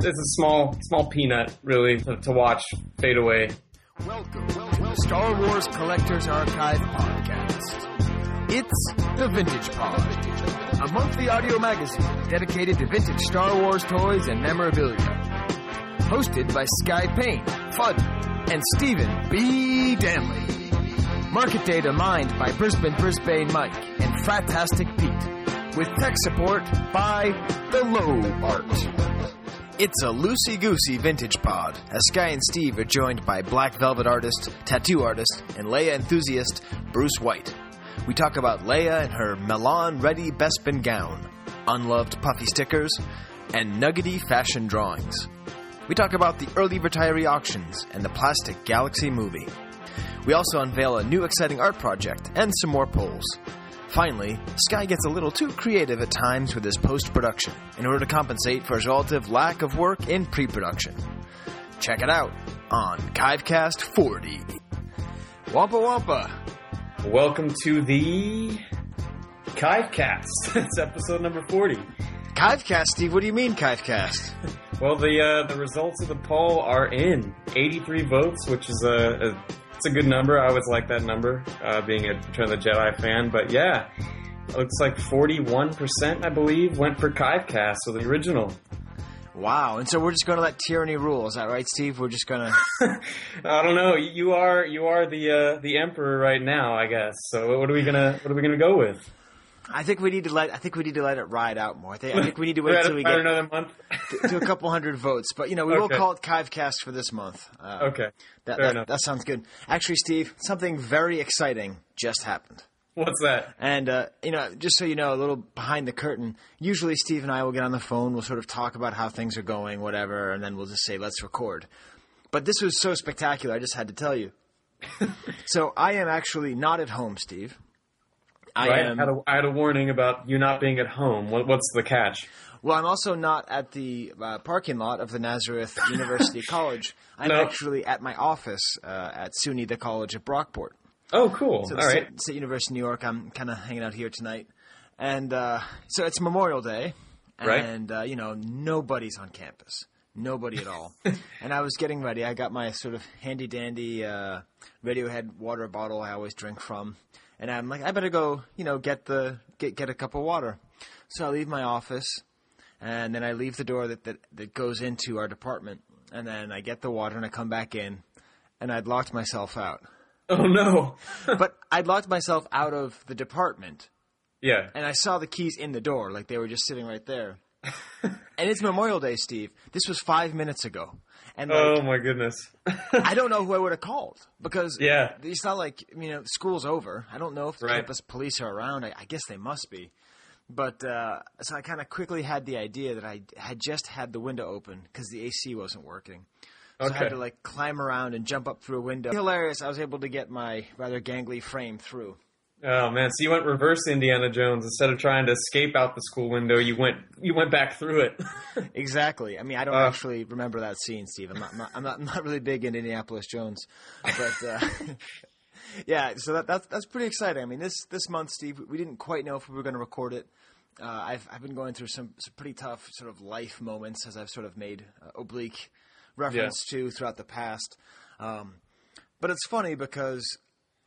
it's a small small peanut really to, to watch fade away. Welcome, welcome, Star Wars Collectors Archive podcast. It's the Vintage Pod, a monthly audio magazine dedicated to vintage Star Wars toys and memorabilia. Hosted by Skye Payne, Fudd, and Stephen B. Danley. Market data mined by Brisbane Brisbane Mike and Fratastic Pete, with tech support by The Low Art. It's a loosey goosey vintage pod, as Skye and Steve are joined by black velvet artist, tattoo artist, and Leia enthusiast Bruce White. We talk about Leia and her Milan ready Bespin gown, unloved puffy stickers, and nuggety fashion drawings. We talk about the early retiree auctions and the plastic Galaxy movie. We also unveil a new exciting art project and some more polls. Finally, Skye gets a little too creative at times with his post production in order to compensate for his relative lack of work in pre production. Check it out on Kivecast 40. Wampa Wampa! Welcome to the Kivecast. it's episode number forty. Kivecast, Steve, what do you mean Kivecast? Well, the uh, the results of the poll are in. Eighty three votes, which is a, a it's a good number. I always like that number, uh, being a Return of the Jedi fan. But yeah, looks like 41%, I believe, went for Kivecast, so the original. Wow, and so we're just going to let tyranny rule. Is that right, Steve? We're just going to. I don't know. You are you are the uh, the emperor right now, I guess. So what are we gonna what are we gonna go with? I think we need to let. I think we need to let it ride out more. I think, I think we need to wait until we get another month to, to, a couple hundred votes. But you know, we okay. will call it Kivecast for this month. Uh, okay, that that, that, sounds good. Actually, Steve, something very exciting just happened. What's that? And uh, you know, just so you know, a little behind the curtain. Usually, Steve and I will get on the phone. We'll sort of talk about how things are going, whatever, and then we'll just say, "Let's record." But this was so spectacular. I just had to tell you. so I am actually not at home, Steve. I right? am. I had, a, I had, a warning about you not being at home. What, what's the catch? Well, I'm also not at the uh, parking lot of the Nazareth University College. I'm no. actually at my office uh, at SUNY, the college at Brockport. Oh, cool! So All right, State, State, University of New York. I'm kind of hanging out here tonight, and uh, so it's Memorial Day, and right. Uh, you know nobody's on campus. Nobody at all. and I was getting ready. I got my sort of handy dandy uh, Radiohead water bottle I always drink from and I'm like, I better go, you know, get the get get a cup of water. So I leave my office, and then I leave the door that that, that goes into our department, and then I get the water and I come back in, and I'd locked myself out. Oh no! but I'd locked myself out of the department. Yeah. And I saw the keys in the door, like they were just sitting right there. and it's Memorial Day, Steve. This was five minutes ago. And like, oh my goodness, I don't know who I would have called because yeah, it's not like you know school's over. I don't know if the right. campus police are around. I, I guess they must be. But uh, so I kind of quickly had the idea that I had just had the window open because the AC wasn't working. So okay. I had to like climb around and jump up through a window. Hilarious! I was able to get my rather gangly frame through. Oh man! So you went reverse Indiana Jones instead of trying to escape out the school window. You went you went back through it. exactly. I mean, I don't uh, actually remember that scene, Steve. I'm not, I'm not, I'm not, I'm not really big in Indianapolis Jones, but uh, yeah. So that, that's that's pretty exciting. I mean, this this month, Steve, we didn't quite know if we were going to record it. Uh, I've I've been going through some some pretty tough sort of life moments as I've sort of made uh, oblique reference yeah. to throughout the past. Um, but it's funny because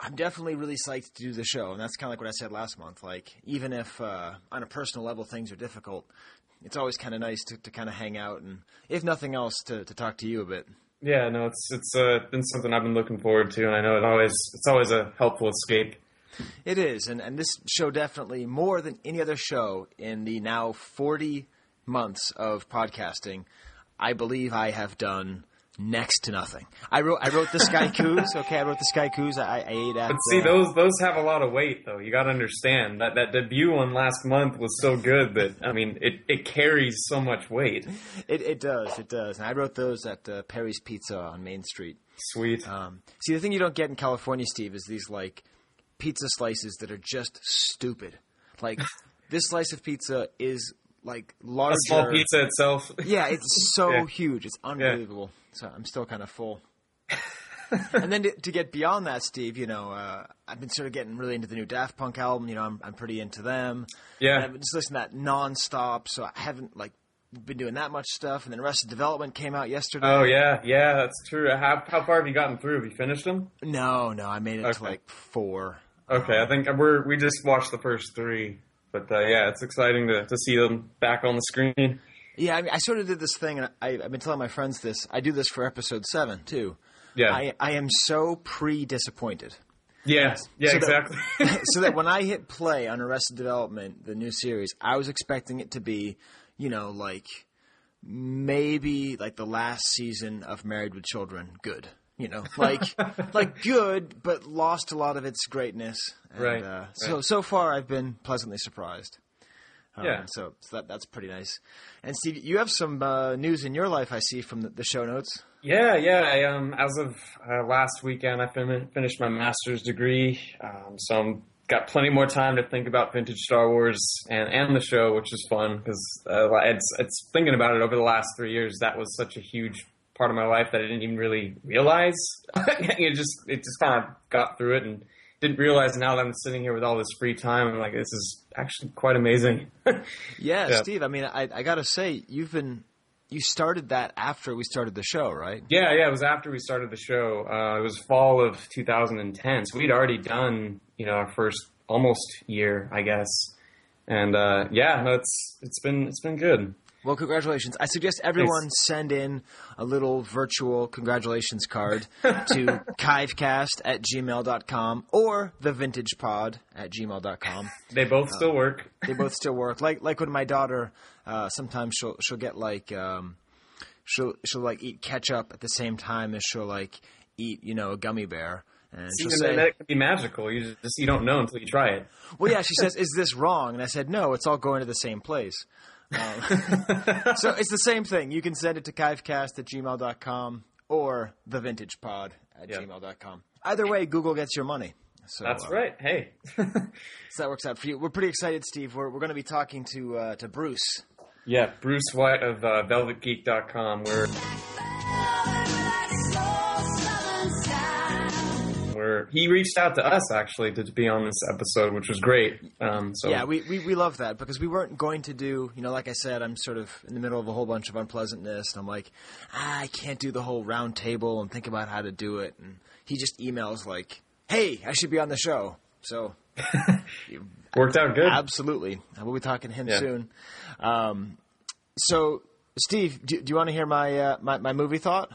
I'm definitely really psyched to do the show, and that's kind of like what I said last month. Like, even if uh, on a personal level things are difficult, it's always kind of nice to, to kind of hang out and, if nothing else, to, to talk to you a bit. Yeah, no, it's it's uh, been something I've been looking forward to, and I know it always it's always a helpful escape. It is, and and this show definitely more than any other show in the now 40 months of podcasting, I believe I have done next to nothing. I wrote I wrote the Sky Coos. Okay, I wrote the Sky Coos. I, I ate at. But see, those those have a lot of weight, though. You got to understand that that debut one last month was so good that I mean it, it carries so much weight. It it does it does. And I wrote those at uh, Perry's Pizza on Main Street. Sweet. Um, see, the thing you don't get in California, Steve, is these like pizza slices that are just stupid. Like this slice of pizza is like larger. A small pizza itself. Yeah, it's so yeah. huge. It's unbelievable. Yeah. So I'm still kind of full. and then to, to, get beyond that, Steve, you know, uh, I've been sort of getting really into the new Daft Punk album. You know, I'm, I'm pretty into them. Yeah. And I've been just listening to that nonstop. So I haven't like been doing that much stuff, and then Arrested Development came out yesterday. Oh yeah, yeah, that's true. How how far have you gotten through? Have you finished them? No, no, I made it to Okay. like four. Okay, I think we're we just watched the first three, but uh, yeah, it's exciting to to see them back on the screen. Yeah, I, mean, I sort of did this thing, and I, I've been telling my friends this. I do this for episode seven too. Yeah, I, I am so pre-disappointed. yeah, yeah, So that- exactly. so that when I hit play on Arrested Development, the new series, I was expecting it to be, you know, like maybe like the last season of Married with Children, good. You know, like like good, but lost a lot of its greatness. And, Right, Uh, so right. so far, I've been pleasantly surprised. Um, Yeah. So, so that that's pretty nice. And Steve, you have some uh, news in your life, I see from the, the show notes. Yeah, yeah. I, um, as of uh, last weekend, I fin- finished my master's degree, um, so I'm got plenty more time to think about vintage Star Wars and, and the show, which is fun because uh, it's it's thinking about it over the last three years. That was such a huge part of my life that I didn't even really realize. it just it just kind of got through it and didn't realize now that I'm sitting here with all this free time. I'm like, this is actually quite amazing. Yeah, Yeah. Steve. I mean, I, I got to say, you've been you started that after we started the show, right? Yeah, yeah, it was after we started the show. Uh, it was fall of 2010, so we'd already done, you know, our first almost year, I guess. And uh, yeah, no, it's it's been it's been good. Well, congratulations. I suggest everyone send in a little virtual congratulations card to kivecast at gmail.com or thevintagepod at gmail.com. They both still work. They both still work. Like like when my daughter, uh, sometimes she'll she'll get like um, she'll she'll like eat ketchup at the same time as she'll like eat you know a gummy bear, and she'll Even say, that could be magical. You just you don't know until you try it. "Well, yeah." She says, "Is this wrong?" And I said, "No, it's all going to the same place." Um, so it's the same thing. You can send it to kivecast at gmail.com or thevintagepod at Yeah. gmail.com. Either way, Google gets your money. So, That's uh, right. Hey, So that works out for you. We're pretty excited, Steve. We're, we're going to be talking to uh, to Bruce. yeah, Bruce White of uh, VelvetGeek.com. We're he reached out to us actually to be on this episode, which was great. Um, so Yeah, we, we, we love that because we weren't going to do, you know, like I said, I'm sort of in the middle of a whole bunch of unpleasantness, and I'm like, ah, I can't do the whole round table and think about how to do it. And he just emails like, hey, I should be on the show. So worked out good. absolutely, we'll be talking to him Yeah. soon. Um, so Steve, do, do you want to hear my, uh, my my movie thought?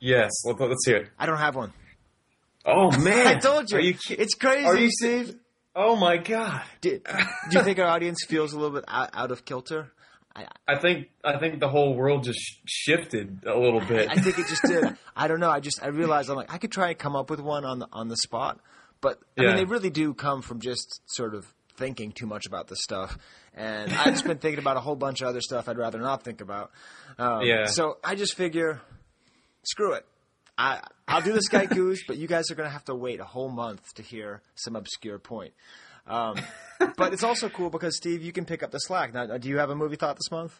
Yes, let, let's hear it. I don't have one. Oh man, I told you, Are you it's crazy, Are you Steve. Oh my god. Do, do you think our audience feels a little bit out, out of kilter? I, I think I think the whole world just sh- shifted a little bit. I think it just did. I don't know. I just I realized I'm like I could try and come up with one on the on the spot, but I mean they really do come from just sort of thinking too much about this stuff. And I've just been thinking about a whole bunch of other stuff I'd rather not think about. Um, Yeah. So I just figure, screw it. I I'll do the Sky Goose, but you guys are going to have to wait a whole month to hear some obscure point. Um, but it's also cool because Steve, you can pick up the slack. Now, do you have a movie thought this month?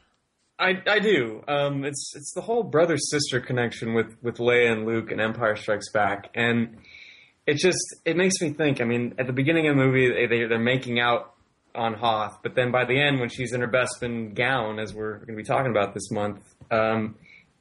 I, I do. Um, it's it's the whole brother sister connection with with Leia and Luke and Empire Strikes Back, and it just it makes me think. I mean, at the beginning of the movie, they, they they're making out on Hoth, but then by the end, when she's in her Bespin gown, as we're going to be talking about this month, um,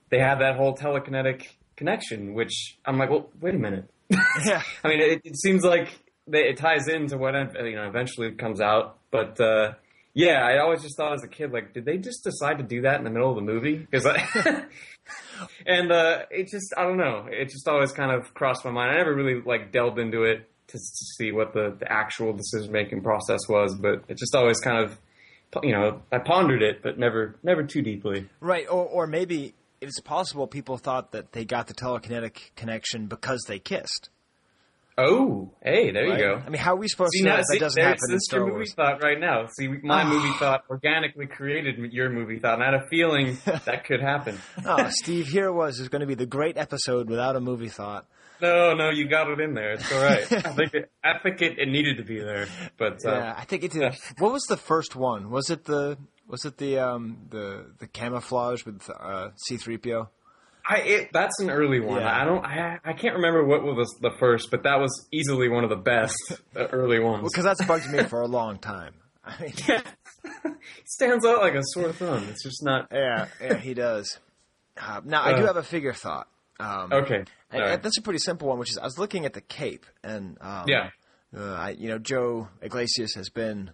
they have that whole telekinetic connection, which I'm like, well, wait a minute. Yeah. I mean, it, it seems like they, it ties into what you know eventually comes out, but uh, yeah, I always just thought as a kid, like, did they just decide to do that in the middle of the movie? Because and uh, it just I don't know, it just always kind of crossed my mind. I never really like delved into it to, to see what the, the actual decision making process was, but it just always kind of you know I pondered it, but never never too deeply. Right, or or maybe it's possible people thought that they got the telekinetic connection because they kissed. Oh, hey, there right? you go. I mean, how are we supposed See, to know now, that see, doesn't happen in this Star your Wars? movie thought right now. See, my movie thought organically created your movie thought, and I had a feeling that could happen. oh, Steve, here it was. It's going to be the great episode without a movie thought. No, no, you got it in there. It's all right. I think it, I think it, it needed to be there, but uh, Yeah, I think it did. What was the first one? Was it the was it the um the the camouflage with uh, C-3PO? I it, that's an early one. Yeah. I don't. I I can't remember what was the first, but that was easily one of the best uh, early ones. Because that's bugged me for a long time. I mean, Yeah. Stands out like a sore thumb. It's just not. yeah, yeah, he does. Uh, now, I do Uh. have a figure thought. Um, Okay. and- right. that's a pretty simple one, which is I was looking at the Cape, and um, Yeah. uh, I, you know, Joe Iglesias has been.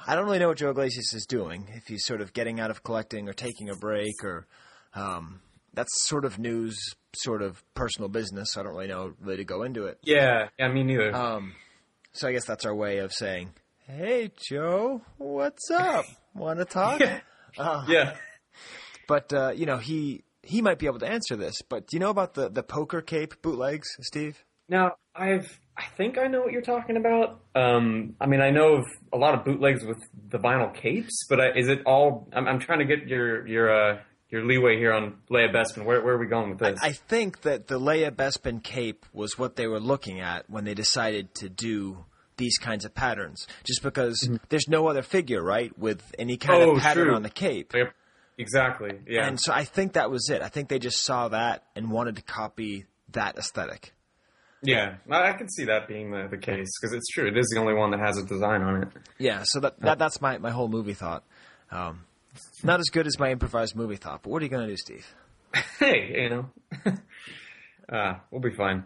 Uh, I don't really know what Joe Iglesias is doing. If he's sort of getting out of collecting or taking a break, or um, that's sort of news, sort of personal business. I don't really know really to go into it. Yeah. Yeah. Me neither. Um, so I guess that's our way of saying, "Hey, Joe, what's up? Want to talk?" yeah. yeah. But uh, you know, he he might be able to answer this. But do you know about the the poker cape bootlegs, Steve? Now, I've I think I know what you're talking about. Um, I mean, I know of a lot of bootlegs with the vinyl capes, but I, is it all? I'm, I'm trying to get your your uh, your leeway here on Leia Bespin. Where where are we going with this? I think that the Leia Bespin cape was what they were looking at when they decided to do these kinds of patterns. Just because there's no other figure, right, with any kind Mm-hmm. Oh, of pattern true. on the cape. Yep. Exactly. Yeah. And so I think that was it. I think they just saw that and wanted to copy that aesthetic. Yeah. I, I can see that being the, the case because it's true. It is the only one that has a design on it. Yeah, so that, that that's my, my whole movie thought. Um, not as good as my improvised movie thought, but what are you going to do, Steve? hey, you know, uh, we'll be fine.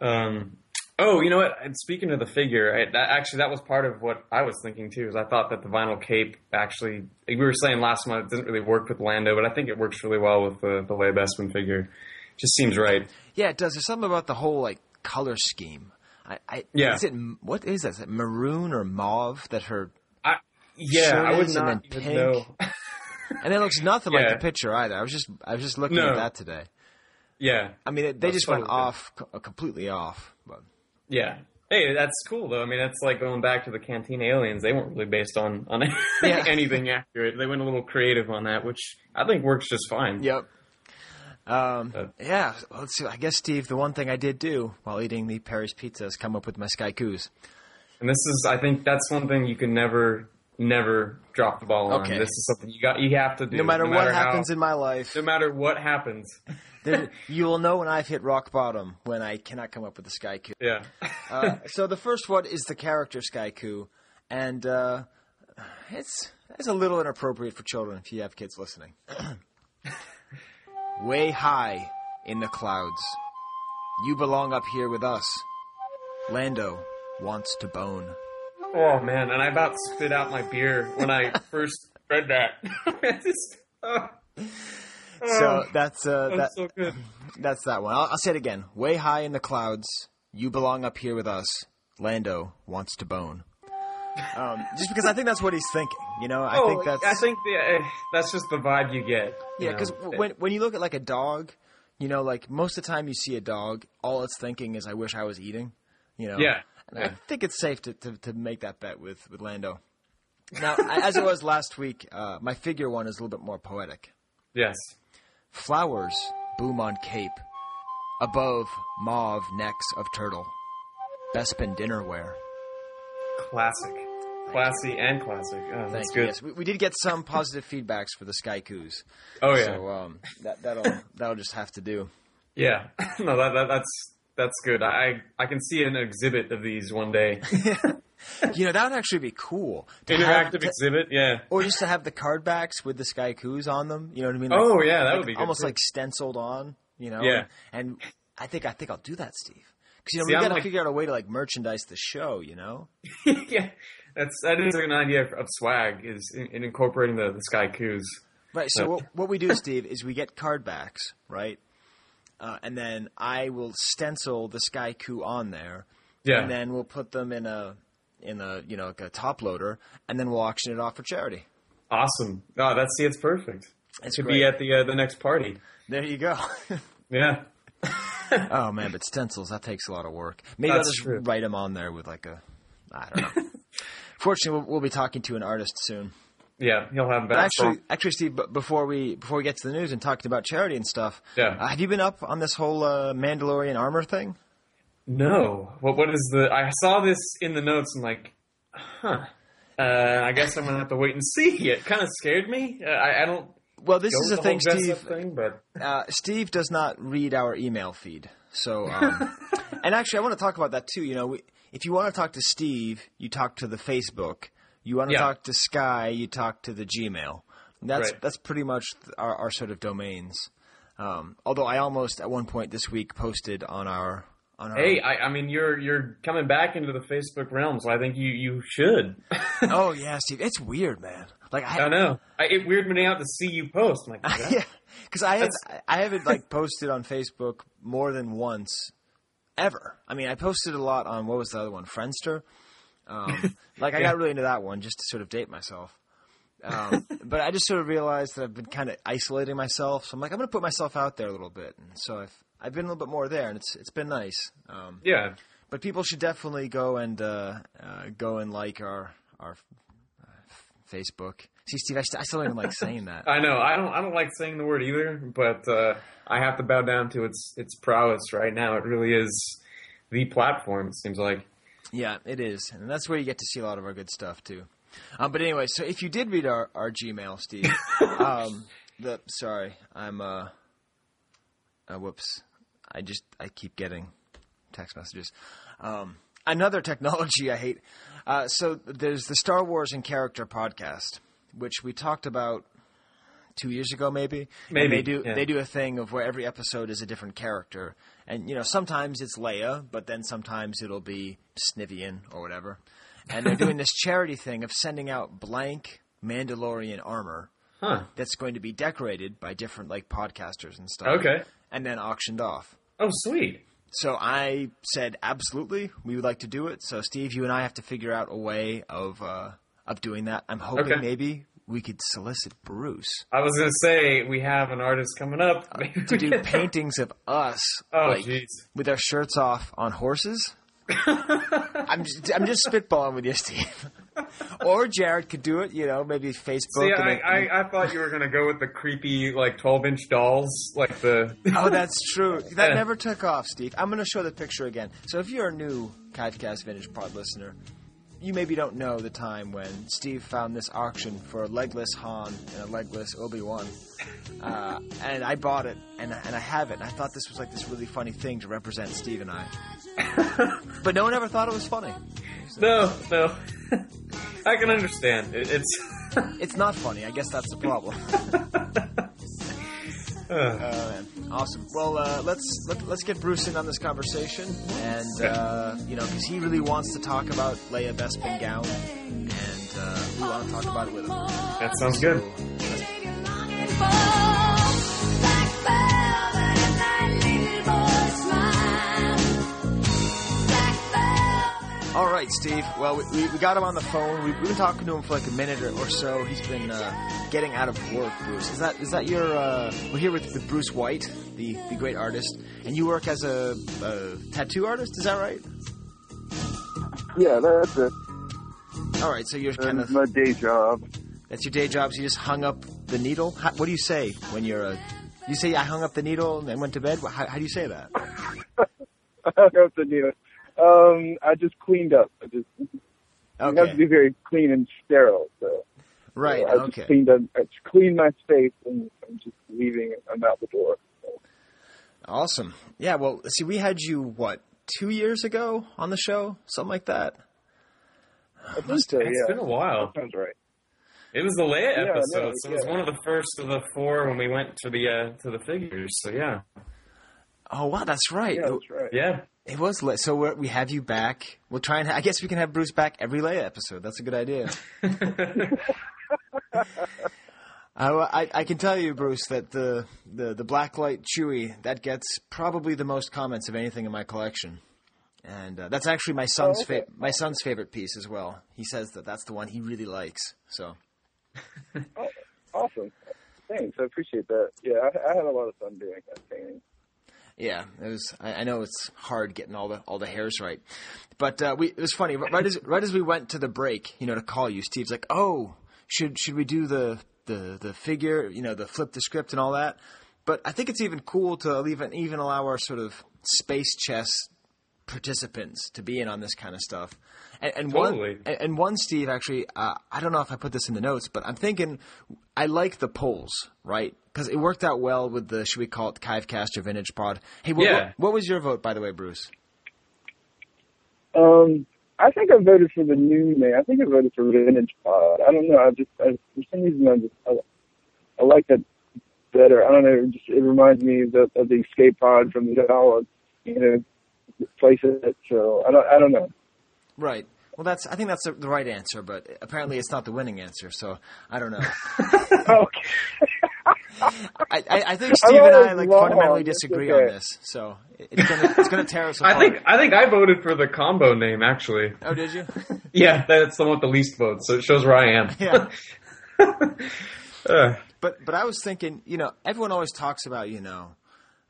Um, oh, you know what? And speaking of the figure, I, that, actually, that was part of what I was thinking too. Is I thought that the vinyl cape actually, we were saying last month, it doesn't really work with Lando, but I think it works really well with the the Leia Bespin figure. Just seems right. Yeah, it does. There's something about the whole like color scheme. I, I Yeah. Is it what is that? Is it maroon or mauve that her? I, yeah, Sure I would is, and not then even pink. know. And it looks nothing like the picture either. I was just I was just looking No. at that today. yeah, I mean, it, they just went totally good. off uh, completely off. But yeah. Hey, that's cool though. I mean, that's like going back to the Canteen aliens. They weren't really based on on Yeah. anything accurate. They went a little creative on that, which I think works just fine. yep. Um, Uh, yeah, let's see. I guess Steve, the one thing I did do while eating the Paris pizza is come up with my Sky Coos. And this is, I think, that's one thing you can never, never drop the ball on. This is something you got, you have to do. No matter, what how- happens in my life, no matter what happens. there, you will know when I've hit rock bottom when I cannot come up with the Sky Coo. Yeah. Uh, so the first one is the character sky Skyku, and uh, it's it's a little inappropriate for children if you have kids listening. Way high in the clouds, you belong up here with us. Lando wants to bone. oh man, and I about spit out my beer when I first read that. Just, oh, So that's uh, that, that's so good. that's that one. I'll, I'll say it again. Way high in the clouds, you belong up here with us. Lando wants to bone. Um, just because I think that's what he's thinking. You know, I oh, think that's I think the, eh, that's just the vibe you get. you Yeah, because when when you look at like a dog, you know, like most of the time you see a dog, all it's thinking is, "I wish I was eating." You know. Yeah, I think it's safe to, to, to make that bet with with Lando. Now, as it was last week, uh, my figure one is a little bit more poetic. yes. Flowers boom on cape, above mauve necks of turtle, Bespin dinnerware. Classic. Classy and classic. Oh, that's Thank good. you. Yes, we, we did get some positive feedbacks for the Sky Coos. Oh yeah. So um, that that'll that'll just have to do. Yeah, no, that, that that's that's good. I I can see an exhibit of these one day. You know, that would actually be cool. Interactive to- exhibit, yeah. Or just to have the card backs with the Sky Coos on them. You know what I mean? Oh, yeah, that like- would be good, almost too. like stenciled on. You know? Yeah. And I think I think I'll do that, Steve. Because you know See, we got to like- figure out a way to like merchandise the show. You know? yeah, that's that is like an idea of swag is in, in incorporating the, the Sky Coos. Right. So what, what we do, Steve, is we get card backs, right? Uh, and then I will stencil the Sky Coo on there, Yeah, and then we'll put them in a in a you know like a top loader, and then we'll auction it off for charity. awesome. Oh, that's see, it's perfect. It's should great. be at the uh, the next party. There you go. Yeah, Oh man, but stencils that takes a lot of work. Maybe I'll just true. write them on there with like a, I don't know. Fortunately, we'll, we'll be talking to an artist soon. yeah, he'll have that. actually, actually, Steve, before we before we get to the news and talking about charity and stuff, Yeah. uh, have you been up on this whole uh, Mandalorian armor thing? no. What what is the? I saw this in the notes and like, huh. Uh, I guess I'm gonna have to wait and see. It kind of scared me. Uh, I, I don't. Well, this is the the thing, Steve. Thing, but Uh, Steve does not read our email feed, so um, and actually, I want to talk about that too. You know, we, if you want to talk to Steve, you talk to the Facebook You want to Yeah. talk to Skye, you talk to the Gmail. That's Right. that's pretty much our, our sort of domains. Um, although I almost at one point this week posted on our on our Hey, I, I mean, you're you're coming back into the Facebook realm, so I think you you should. oh yeah, Steve, it's weird, man. Like I, I don't know. I, it weirded me out to see you post. I'm like, that- yeah, because I have I haven't like posted on Facebook more than once ever. I mean, I posted a lot on what was the other one, Friendster. Um, like I Yeah. got really into that one just to sort of date myself. Um, but I just sort of realized that I've been kind of isolating myself. So I'm like, I'm going to put myself out there a little bit, and so I've I've been a little bit more there, and it's it's been nice. Um, yeah. but people should definitely go and uh, uh, go and like our our Facebook. See, Steve, I, st- I still don't even like saying that. I know. I don't. I don't like saying the word either, but uh, I have to bow down to its its prowess right now. It really is the platform. It seems like. Yeah, it is, and that's where you get to see a lot of our good stuff too. Um, but anyway, so if you did read our, our Gmail, Steve, um, the sorry, I'm uh, uh, whoops, I just I keep getting text messages. Um, another technology I hate. Uh, so there's the Star Wars and Character podcast, which we talked about two years ago, maybe. And Maybe, they do yeah. they do a thing of where every episode is a different character, and you know sometimes it's Leia, but then sometimes it'll be Snivian or whatever. And they're doing this charity thing of sending out blank Mandalorian armor Huh. that's going to be decorated by different like podcasters and stuff. Okay. and then auctioned off. Oh, sweet. So I said, absolutely, we would like to do it. So Steve, you and I have to figure out a way of uh, of doing that. I'm hoping Okay. maybe we could solicit Bruce I was gonna say we have an artist coming up Maybe to do paintings of us, Oh, like with our shirts off on horses. I'm just, I'm just spitballing with you, Steve. or Jared could do it. You know, maybe Facebook. See, I, then- I, I thought you were gonna go with the creepy like twelve inch dolls, like the. Oh, that's true. That Yeah. never took off, Steve. I'm going to show the picture again. So if you're a new Podcast Vintage Pod listener, you maybe don't know the time when Steve found this auction for a legless Han and a legless Obi Wan, uh, and I bought it and and I have it. And I thought this was like this really funny thing to represent Steve and I, but no one ever thought it was funny. no, no. I can understand. It, it's. It's not funny. I guess that's the problem. uh, man. Awesome. Well, uh, let's let, let's get Bruce in on this conversation, and uh, you know, because he really wants to talk about Leia Bespin gown, and uh, we want to talk about it with him. that sounds good. All right, Steve. Well, we, we, we got him on the phone. We, we've been talking to him for like a minute or, or so. He's been uh, getting out of work. Bruce, is that is that your? Uh, we're here with, with Bruce White, the the great artist, and you work as a, a tattoo artist. Is that right? Yeah, that's it. All right. So you're kind That's of my day job. That's your day job. So you just hung up the needle. How, what do you say when you're a? You say I hung up the needle and then went to bed. How, how do you say that? I hung up the needle. Um, I just cleaned up. I just you have to be very clean and sterile. So Right. I just cleaned up. I just cleaned my space and I'm just leaving. I'm out the door. So, Awesome. Yeah. Well, see, we had you what two years ago on the show, something like that. I think so. It's Yeah, been a while. sounds right. It was the Leia Yeah, no, episode, so it was yeah. one of the first of the four when we went to the uh, to the figures. So yeah, Oh wow, that's right. Yeah, that's right. Yeah. It was. Le- So we're, we have you back. We'll try and. Ha- I guess we can have Bruce back every Leia episode. That's a good idea. I, I, I can tell you, Bruce, that the, the, the Blacklight Chewy that gets probably the most comments of anything in my collection, and uh, that's actually my son's Oh, okay. fa- my son's favorite piece as well. He says that that's the one he really likes. So Awesome. Thanks. I appreciate that. Yeah, I, I had a lot of fun doing that painting. Yeah, it was. I, I know it's hard getting all the all the hairs right, but uh, we it was funny. Right as right as we went to the break, you know, to call you, Steve's like, "Oh, should should we do the the the figure? You know, the flip the script and all that." But I think it's even cool to even even allow our sort of space chess participants to be in on this kind of stuff. And, and Totally. one and, one Steve actually, uh, I don't know if I put this in the notes, but I'm thinking I like the polls, right? Because it worked out well with the should we call it Kivecast or Vintage Pod? Hey, what, Yeah. what, what was your vote by the way, Bruce? Um, I think I voted for the new name. I think I voted for Vintage Pod. I don't know. I just I, for some reason I just I, I like that better. I don't know. It, just, it reminds me of the, of the escape pod from the Dollar, you know, places. So I don't I don't know. Right. Well, that's. I think that's the, the right answer, but apparently it's not the winning answer. So I don't know. okay. I, I, I think Steve and I like wrong. fundamentally disagree okay. on this. So it's gonna it's gonna tear us apart. I apart. think I think I voted for the combo name actually. Oh, did you? Yeah, that's the one with the least votes, so it shows where I am. Yeah. Uh, But but I was thinking, you know, everyone always talks about, you know,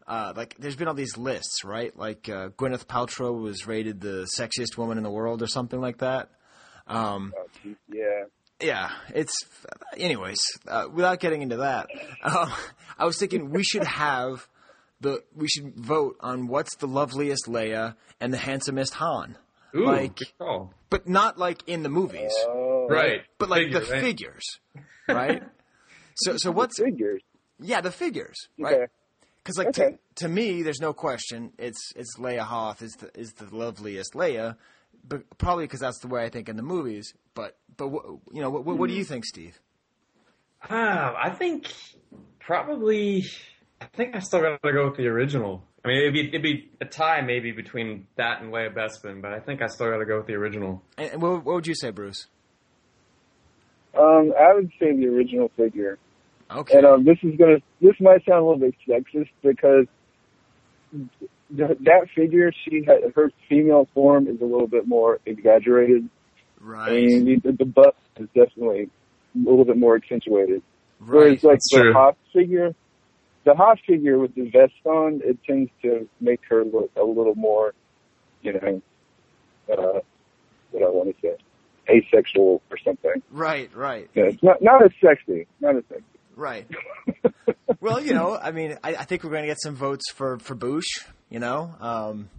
uh, like there's been all these lists, right? Like uh, Gwyneth Paltrow was rated the sexiest woman in the world or something like that. Um, Oh, yeah. yeah, it's. Anyways, uh, without getting into that, um, I was thinking we should have the we should vote on what's the loveliest Leia and the handsomest Han. ooh, Like- But not like in the movies, Oh, Right, but like Figure, the right? figures, right? So so what's figures? yeah the figures, Okay. Right? Because like Okay. to, to me, there's no question. It's it's Leia Hoth is the is the loveliest Leia, but probably because that's the way I think in the movies. But but wh- you know what, what, what do you think, Steve? Ah, I think probably. I think I still got to go with the original. I mean, it'd be it'd be a tie maybe between that and Leia Bespin, but I think I still got to go with the original. And, and what, what would you say, Bruce? Um, I would say the original figure. Okay. And um, this is gonna this might sound a little bit sexist because th- that figure she had her female form is a little bit more exaggerated. Right. mean, the, the butt is definitely a little bit more accentuated. right. Whereas like That's the true. Hoth figure, the Hoth figure with the vest on, it tends to make her look a little more, you know, uh, what I want to say, asexual or something. Right. Right. Yeah, it's not not as sexy, not as sexy. Right. well, you know, I mean, I, I think we're going to get some votes for for Boushh. You know, um,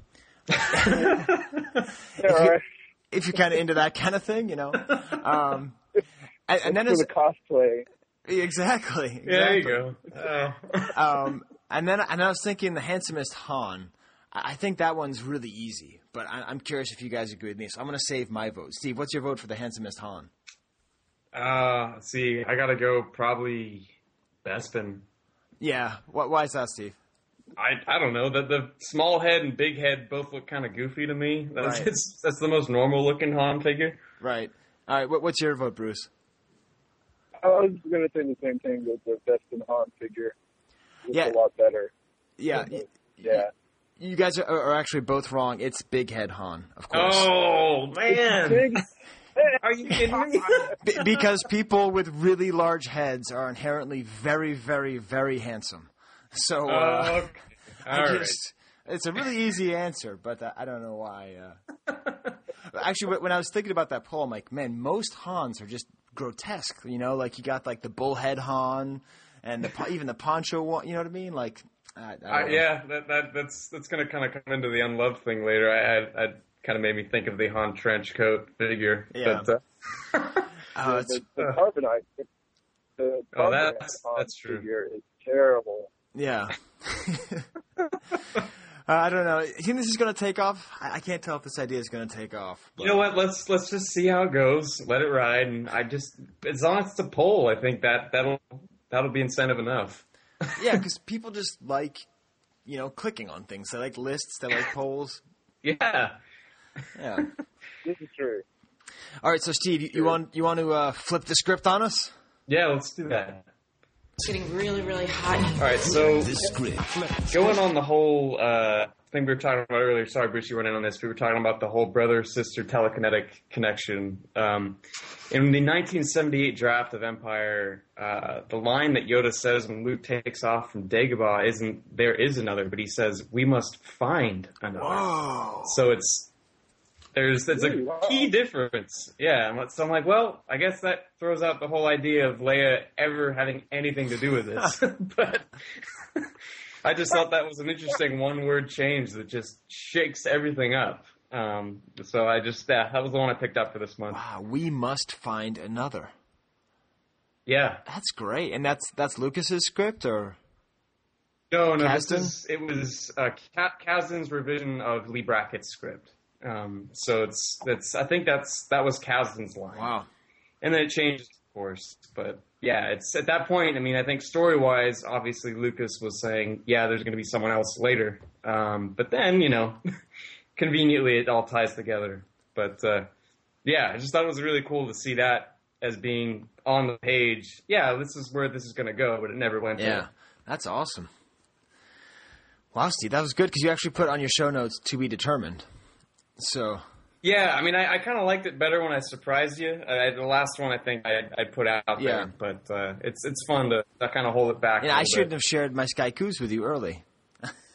Yeah, all right. if you're kind of into that kind of thing, you know. Um, and, and then for it's the cosplay. exactly, Yeah, there you go. Oh. Um, and then and I was thinking the handsomest Han. I I think that one's really easy, but I, I'm curious if you guys agree with me. So I'm going to save my vote. Steve, what's your vote for the handsomest Han? Uh, see, I gotta go probably Bespin. Yeah, why, why is that, Steve? I I don't know. The the small head and big head both look kind of goofy to me. That's Right. it's, that's the most normal looking Han figure. Right. All right. What, what's your vote, Bruce? I was going to say the same thing with the Bespin Han figure. It's Yeah. a lot better. Yeah, y- Yeah. you guys are, are actually both wrong. It's Big Head Han, of course. Oh man, Big, are you kidding me? B- because people with really large heads are inherently very, very, very handsome. So uh, Oh, okay. I All right. just, it's a really easy answer, but uh, I don't know why. Uh... Actually, when I was thinking about that poll, I'm like, man, most Hans are just grotesque. You know, like you got like the bullhead Han and the, even the poncho one. You know what I mean? Like, I, I Uh, yeah, that, that that's that's gonna kind of come into the unloved thing later. I, I, I kind of made me think of the Han trench coat figure. Yeah. But, uh, Oh, it's, the, the carbonite. The Oh, carbonite that's- Han that's true. Figure is terrible. Yeah. uh, I don't know. You think this is going to take off? I, I can't tell if this idea is going to take off. but- you know what? Let's let's just see how it goes. Let it ride, and I just as long as it's a poll, I think that that'll that'll be incentive enough. yeah, because people just like, you know, clicking on things. They like lists. They like polls. Yeah. Yeah. This is true. All right. So, Steve, you, you want you want to uh, flip the script on us? Yeah, let's do that. It's getting really, really hot. All right, so going on the whole uh, thing we were talking about earlier. Sorry, Bruce, you weren't in on this. We were talking about the whole brother sister telekinetic connection. Um, in the 1978 draft of Empire, uh, the line that Yoda says when Luke takes off from Dagobah isn't "there is another," but he says "we must find another." Oh. So it's there's it's a Wow. key difference. Yeah, so I'm like, well, I guess that throws out the whole idea of Leia ever having anything to do with this. but I just thought that was an interesting one word change that just shakes everything up. Um, so I just yeah, that was the one I picked up for this month. Wow. We must find another. Yeah, That's great. And that's that's Lucas's script, or no, no, this is it was uh, Ka- Kasdan's revision of Leigh Brackett's script. Um, so it's that's I think that's that was Kasdan's line. Wow. and then it changes, of course. But yeah, it's at that point. I mean, I think story wise, obviously Lucas was saying, yeah, there's going to be someone else later. Um, but then you know, conveniently it all ties together. But uh, yeah, I just thought it was really cool to see that as being on the page. Yeah, this is where this is going to go, but it never went Yeah, there. that's awesome. Wow, Steve, that was good because you actually put on your show notes to be determined. So Yeah, I mean, I, I kind of liked it better when I surprised you. I, the last one, I think I, I put out Yeah. there, but uh, it's it's fun to, to kind of hold it back. yeah, I shouldn't bit. have shared my Sky Coos with you early.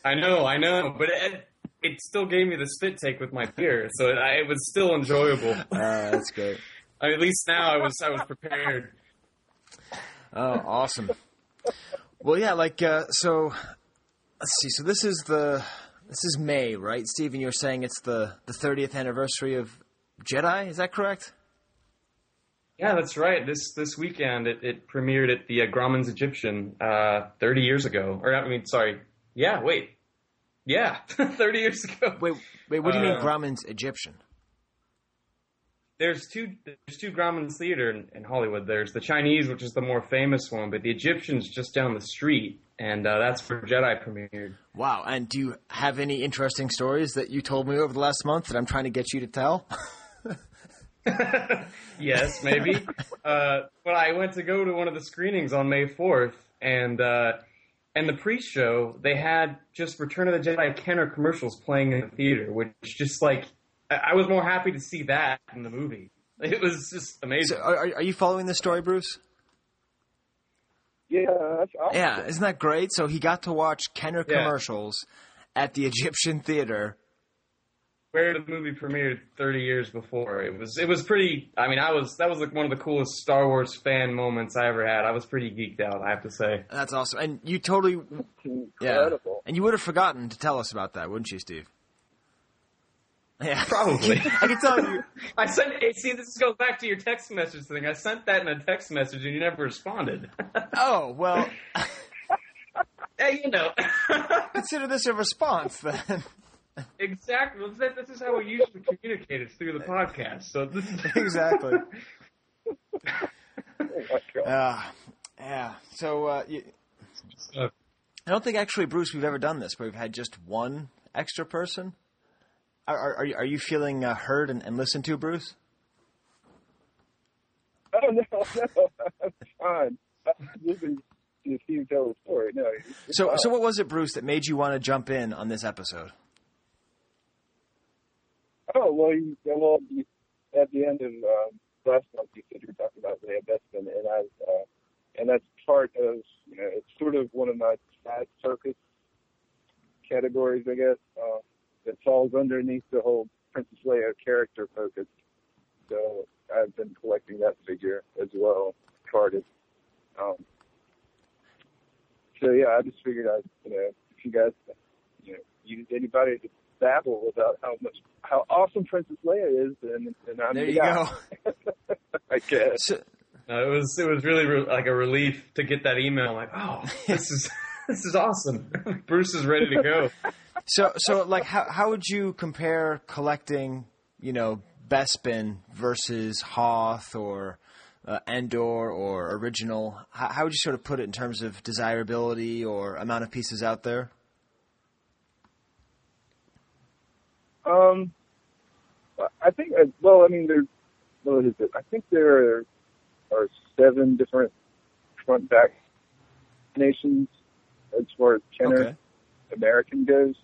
I know, I know, but it, it still gave me the spit take with my beer, so it, I, it was still enjoyable. Uh, that's great. I mean, at least now I was I was prepared. Oh, awesome. Well, yeah, like uh, so. Let's see. So this is the this is May, right, Stephen? You're saying it's the the 30th anniversary of Jedi. Is that correct? Yeah, that's right. This this weekend it, it premiered at the uh, Grauman's Egyptian uh, 30 years ago. Or I mean, sorry. Yeah, wait. Yeah, 30 years ago. Wait, wait. What do you mean Uh, Grauman's Egyptian? There's two there's two Grauman's Theater in, in Hollywood. There's the Chinese, which is the more famous one, but the Egyptian's just down the street, and uh, that's where Jedi premiered. Wow. And do you have any interesting stories that you told me over the last month that I'm trying to get you to tell? yes, maybe. uh, but I went to go to one of the screenings on May 4th, and uh, and the pre-show they had just Return of the Jedi Kenner commercials playing in the theater, which just like I was more happy to see that than the movie. It was just amazing. So, are, are you following this story, Bruce? Yeah, that's awesome. Yeah, isn't that great? So he got to watch Kenner Yeah. commercials at the Egyptian theater. Where the movie premiered 30 years before, it was it was pretty. I mean, I was that was like one of the coolest Star Wars fan moments I ever had. I was pretty geeked out, I have to say. That's awesome. And you totally, yeah. Incredible. And you would have forgotten to tell us about that, wouldn't you, Steve? Yeah, Probably. I can tell you. I sent. See, this is goes back to your text message thing. I sent that in a text message, and you never responded. Oh well, hey, you know. consider this a response then. exactly. Well, This this is how we usually communicate. It's through the podcast. So this is exactly. Oh. Uh, yeah. So uh, you, Uh, I don't think actually, Bruce, we've ever done this, where we've had just one extra person. Are, are, are you, are you feeling uh, heard and, and listened to, Bruce? Oh no, no, that's fine. This is Steve tell the story. No, So, fine. so what was it, Bruce, that made you want to jump in on this episode? Oh well, you, well, you, at the end of um, last month, you said you were talking about Leia Bespin, and I, uh, and that's part of you know, it's sort of one of my side circus categories, I guess, uh, that falls underneath the whole Princess Leia character focus. So I've been collecting that figure as well, carded. Um, so yeah, I just figured I'd, you know, if you guys, you know, needed anybody to babble about how much, how awesome Princess Leia is, then, then I'm There the you guy, go. I guess. So, no, it was it was really re- like a relief to get that email. Like, oh, this is this is awesome. Bruce is ready to go. So, so, like, how how would you compare collecting, you know, Bespin versus Hoth or uh, Endor or original? How, how would you sort of put it in terms of desirability or amount of pieces out there? Um, I think, uh, well, I mean, there's, what is it? I think there are, are seven different front back nations as far as Kenner Okay. American goes.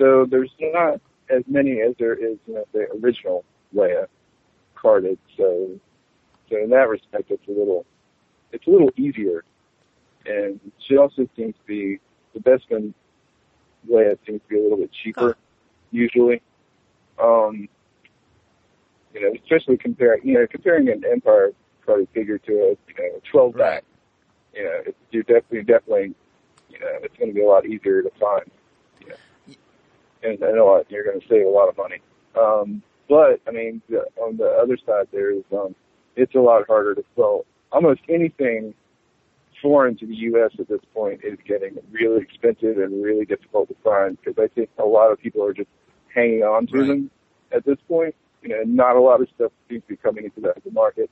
So there's not as many as there is, you know, the original Leia carded. So, so in that respect, it's a little, it's a little easier. And she also seems to be the best one. Leia seems to be a little bit cheaper Huh. usually. Um, you know, especially comparing, you know, comparing an Empire carded figure to a, you know, a 12 back. You know, it's, you're definitely, definitely, you know, it's going to be a lot easier to find. You know, and I know you're going to save a lot of money. Um, but I mean, the, on the other side, there is, um, it's a lot harder to sell. Almost anything foreign to the U.S. at this point is getting really expensive and really difficult to find because I think a lot of people are just hanging on to Right. them at this point. You know, not a lot of stuff seems to be coming into the, the market.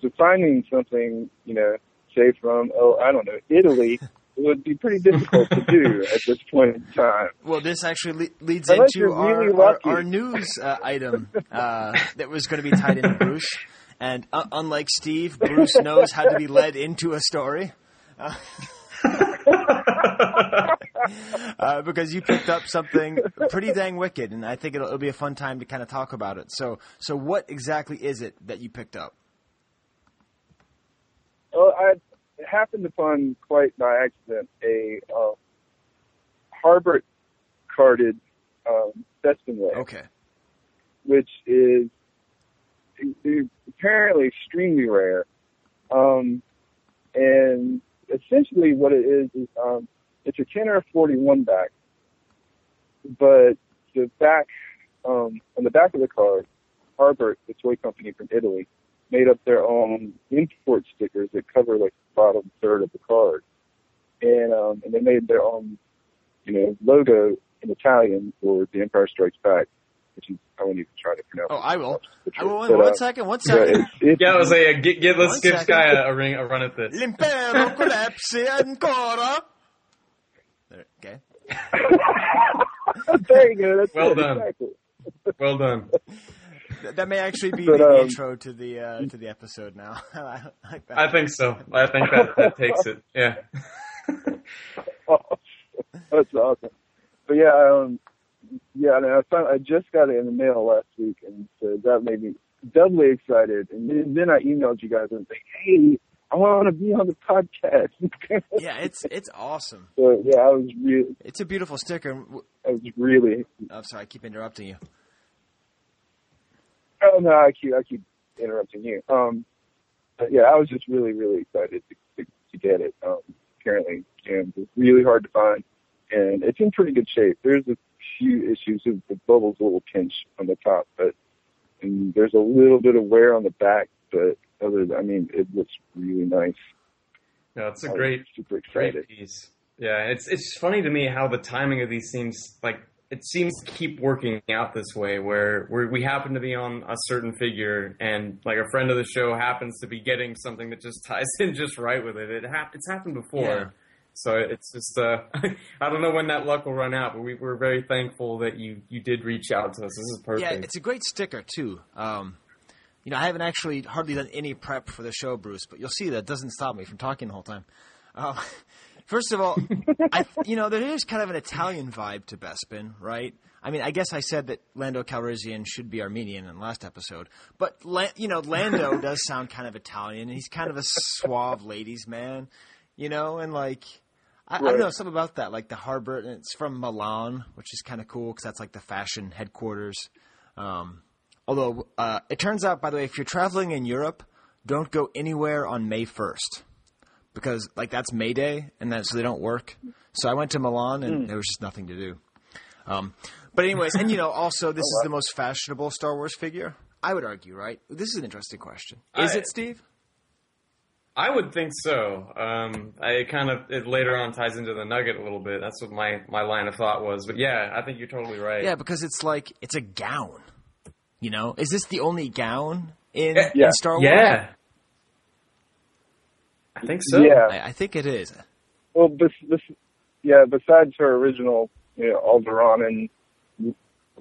So finding something, you know, say from oh I don't know Italy would be pretty difficult to do at this point in time. Well, this actually le- leads Unless into our, really our, our news uh, item uh, that was going to be tied into Bruce. And uh, unlike Steve, Bruce knows how to be led into a story. Uh, uh, because you picked up something pretty dang wicked, and I think it'll, it'll be a fun time to kind of talk about it. So, so what exactly is it that you picked up? Well, I happened upon quite by accident a uh, Harbert carded um, Leia, Okay. which is apparently extremely rare. Um, and essentially, what it is is um, it's a 10 or a 41 back, but the back um, on the back of the card, Harbert, the toy company from Italy, made up their own import stickers that cover like the bottom third of the card, and um, and they made their own, you know, logo in Italian for The Empire Strikes Back, which is I won't even try to pronounce. Oh, I will. the I will. truth, but, One uh, second. One yeah, second. it's, it's, Yeah, I was like, get, get, let's give second. Skye a, a ring, a run at this. L'impero colpisce ancora. There, okay. there you go. That's Well it, done. Exactly. Well done. Th- That may actually be But, the um, intro to the uh, to the episode now. I like that. I think so. I think that, that takes it. Yeah. That's awesome. But yeah, um, yeah, and I found I just got it in the mail last week, and so that made me doubly excited. And then, then I emailed you guys and said, "Hey, I want to be on the podcast." yeah, it's it's awesome. so yeah, I was really, It's a beautiful sticker. and w- I was really. I'm sorry, I keep interrupting you. Oh no, I keep I keep interrupting you. Um, but yeah, I was just really really excited to to, to get it. Um, apparently, and it's really hard to find, and it's in pretty good shape. There's a few issues with the bubbles a little pinch on the top, but and there's a little bit of wear on the back. But other, than, I mean, it looks really nice. No, it's a I great, super excited. great piece. Yeah, it's it's funny to me how the timing of these seems like it seems to keep working out this way, where where we happen to be on a certain figure, and like a friend of the show happens to be getting something that just ties in just right with it. It hap- it's happened before. Yeah. So it's just uh, I don't know when that luck will run out, but we, we're very thankful that you you did reach out to us. This is perfect. Yeah, it's a great sticker too. Um, you know, I haven't actually hardly done any prep for the show, Bruce, but you'll see that doesn't stop me from talking the whole time. Um, first of all, I, you know, there is kind of an Italian vibe to Bespin, right? I mean, I guess I said that Lando Calrissian should be Armenian in the last episode, but you know, Lando does sound kind of Italian. and He's kind of a suave ladies' man, you know, and like. I, I don't know something about that, like the Harbert, and it's from Milan, which is kind of cool because that's like the fashion headquarters. Um, although uh, it turns out, by the way, if you're traveling in Europe, don't go anywhere on May first because like that's May Day, and that so they don't work. So I went to Milan, and there was just nothing to do. Um, but anyways, and you know, also this is the most fashionable Star Wars figure. I would argue, right? This is an interesting question. Is I- it, Steve? I would think so. Um, I kind of it later on ties into the nugget a little bit. That's what my my line of thought was. But yeah, I think you're totally right. Yeah, because it's like it's a gown. You know, is this the only gown in, Yeah. Yeah. in Star Wars? Yeah. I think so. Yeah. I, I think it is. Well, this, this, yeah. Besides her original, you know, Alderaan and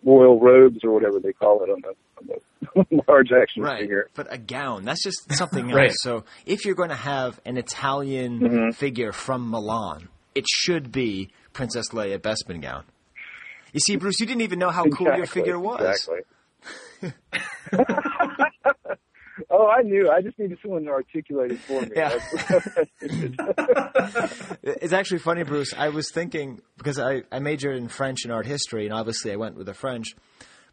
royal robes or whatever they call it on the on the large action Right, figure. but a gown. That's just something else. Right. So if you're going to have an Italian Mm-hmm. figure from Milan, it should be Princess Leia Bespin gown. You see, Bruce, you didn't even know how cool your figure was. Exactly. oh, I knew. I just needed someone to articulate it for me. Yeah. It's actually funny, Bruce. I was thinking because I, I majored in French and art history, and obviously I went with the French.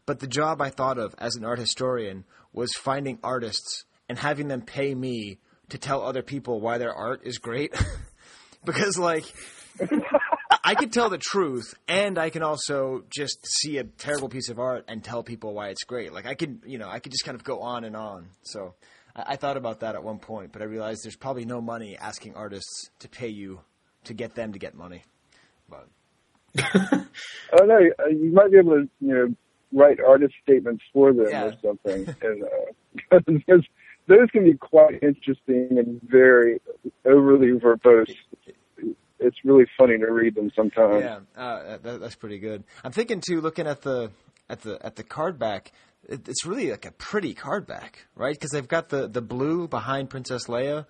But the job I thought of as an art historian was finding artists and having them pay me to tell other people why their art is great. because, like, I could tell the truth, and I can also just see a terrible piece of art and tell people why it's great. Like, I could, you know, I could just kind of go on and on. So. I I thought about that at one point, but I realized there's probably no money asking artists to pay you to get them to get money. But oh no, uh, you might be able to, you know, write artist statements for them Yeah. or something, and uh, because those can be quite interesting and very overly verbose. It's really funny to read them sometimes. Yeah, uh, that, that's pretty good. I'm thinking too, looking at the at the at the card back, it, it's really like a pretty card back, right? Because they've got the the blue behind Princess Leia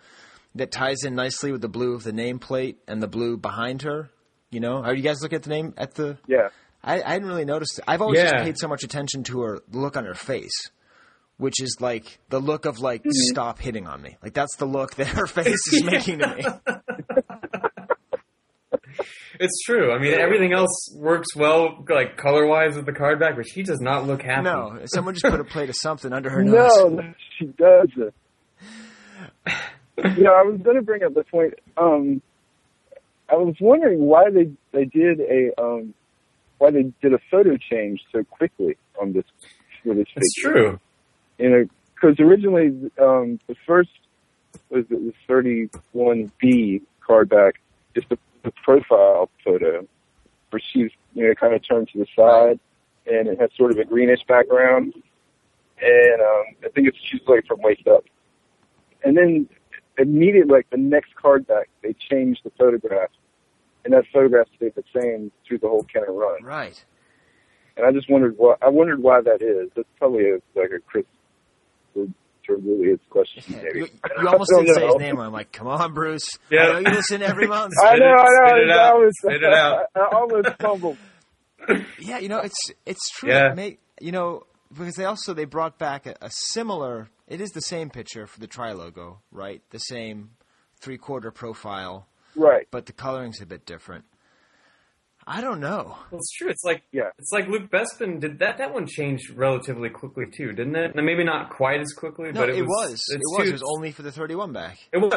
that ties in nicely with the blue of the nameplate and the blue behind her. You know, are you guys looking at the name at the? Yeah. I, I hadn't really notice. It. I've always just paid so much attention to her look on her face. Which is like the look of like stop hitting on me. Like that's the look that her face is making to me. It's true. I mean, everything else works well, like color wise, with the card back, but she does not look happy. No, someone just put a plate of something under her nose. No, she doesn't. you know, I was going to bring up the point. Um, I was wondering why they they did a um, why they did a photo change so quickly on this for this It's figure. true. You know, because originally um, the first was it was 31B card back, just a, a profile photo where she's you know kind of turned to the side, and it has sort of a greenish background, and um, I think it's she's like from waist up, and then immediately like the next card back they changed the photograph, and that photograph stayed the same through the whole Kenner run, Right. and I just wondered why I wondered why that is. That's probably a, like a Chris Terwillius question. Maybe. You, you almost I don't didn't say his name. I'm like, come on, Bruce. Yeah. I know you listen every month. I know, I know. spit it I out. was, Spit it out. I, I almost fumbled. yeah, you know, it's it's true. Yeah. May, you know, because they also they brought back a, a similar. It is the same picture for the tri logo, right? The same three quarter profile, Right. but the coloring's a bit different. I don't know. Well, it's true. It's like Yeah. it's like Luke Bespin did that. That one changed relatively quickly too, didn't it? And maybe not quite as quickly, No, but it, it, was. was. It was. too- It was only for the 31 back. It was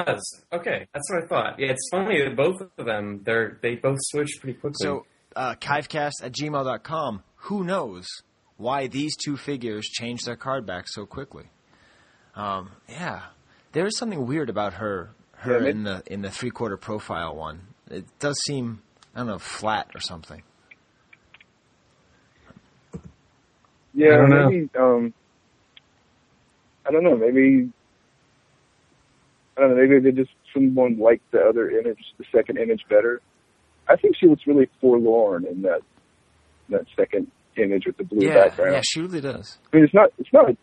okay. That's what I thought. Yeah, it's funny that both of them they're they both switched pretty quickly. So, uh, kivecast at gmail.com. Who knows why these two figures changed their card back so quickly? Um, yeah, there is something weird about her. Her Yeah, in the in the three quarter profile one. It does seem I don't know flat or something. Yeah, I don't know. maybe, um, I don't know, maybe, I don't know, maybe they just, someone liked the other image, the second image better. I think she looks really forlorn in that, that second image with the blue yeah, background. yeah, she really does. I mean, it's not, it's not, a,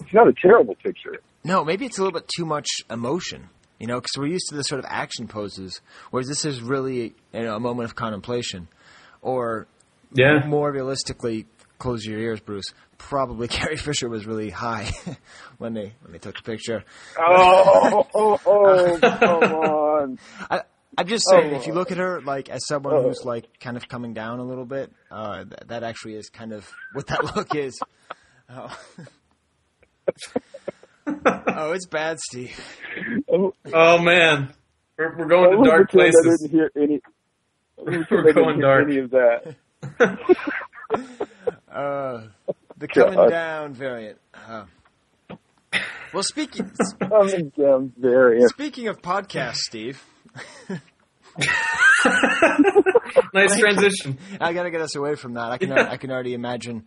it's not a terrible picture. No, maybe it's a little bit too much emotion. You know, because we're used to the sort of action poses, whereas this is really you know, a moment of contemplation, or yeah, more realistically, close your ears, Bruce. Probably Carrie Fisher was really high when they when they took the picture. Oh, oh, oh, come on. I, I'm just saying, Oh. if you look at her like as someone Oh. who's like kind of coming down a little bit, uh, th- that actually is kind of what that look is. Oh. oh, it's bad, Steve. I'm, Oh man, we're, we're going to gonna dark pretend I places. didn't hear any, We're pretend didn't going hear dark. any of that. Uh, the coming God. down variant. Uh, well, speaking I'm down very. speaking of podcasts, Steve, nice transition. I got to get us away from that. I can I can already imagine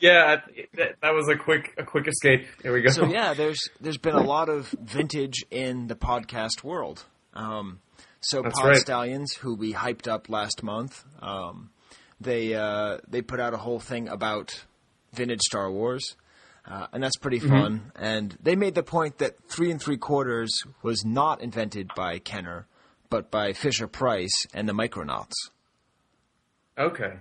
Yeah, that, that was a quick a quick escape. Here we go. So yeah, there's there's been a lot of vintage in the podcast world. Um, so That's Pod right. Stallions, who we hyped up last month, um, they uh, they put out a whole thing about vintage Star Wars, uh, and that's pretty Mm-hmm. fun. And they made the point that three and three quarters was not invented by Kenner, but by Fisher Price and the Micronauts. Okay.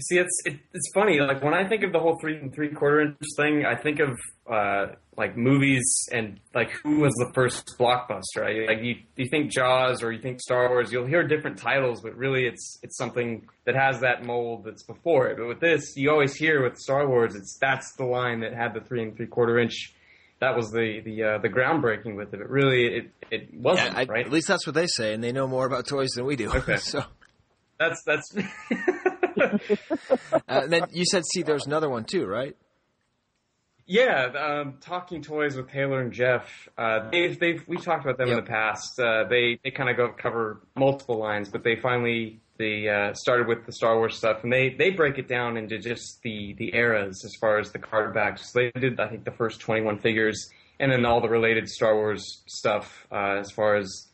See, it's it, it's funny. Like when I think of the whole three and three quarter inch thing, I think of uh, like movies and like who was the first blockbuster. Right? Like you, you think Jaws or you think Star Wars. You'll hear different titles, but really it's it's something that has that mold that's before it. But with this, you always hear with Star Wars, it's that's the line that had the three and three quarter inch. That was the the uh, the groundbreaking with it. But really, it it wasn't Yeah, I- right. At least that's what they say, and they know more about toys than we do. Okay. so, That's that's. uh, and then you said, see, there's another one too, right? Yeah, um, talking toys with Taylor and Jeff. Uh, they've, they've we talked about them in the past. Uh, they they kind of go cover multiple lines, but they finally they uh, started with the Star Wars stuff, and they they break it down into just the the eras as far as the card backs. So they did I think the first twenty one figures, and then all the related Star Wars stuff uh, as far as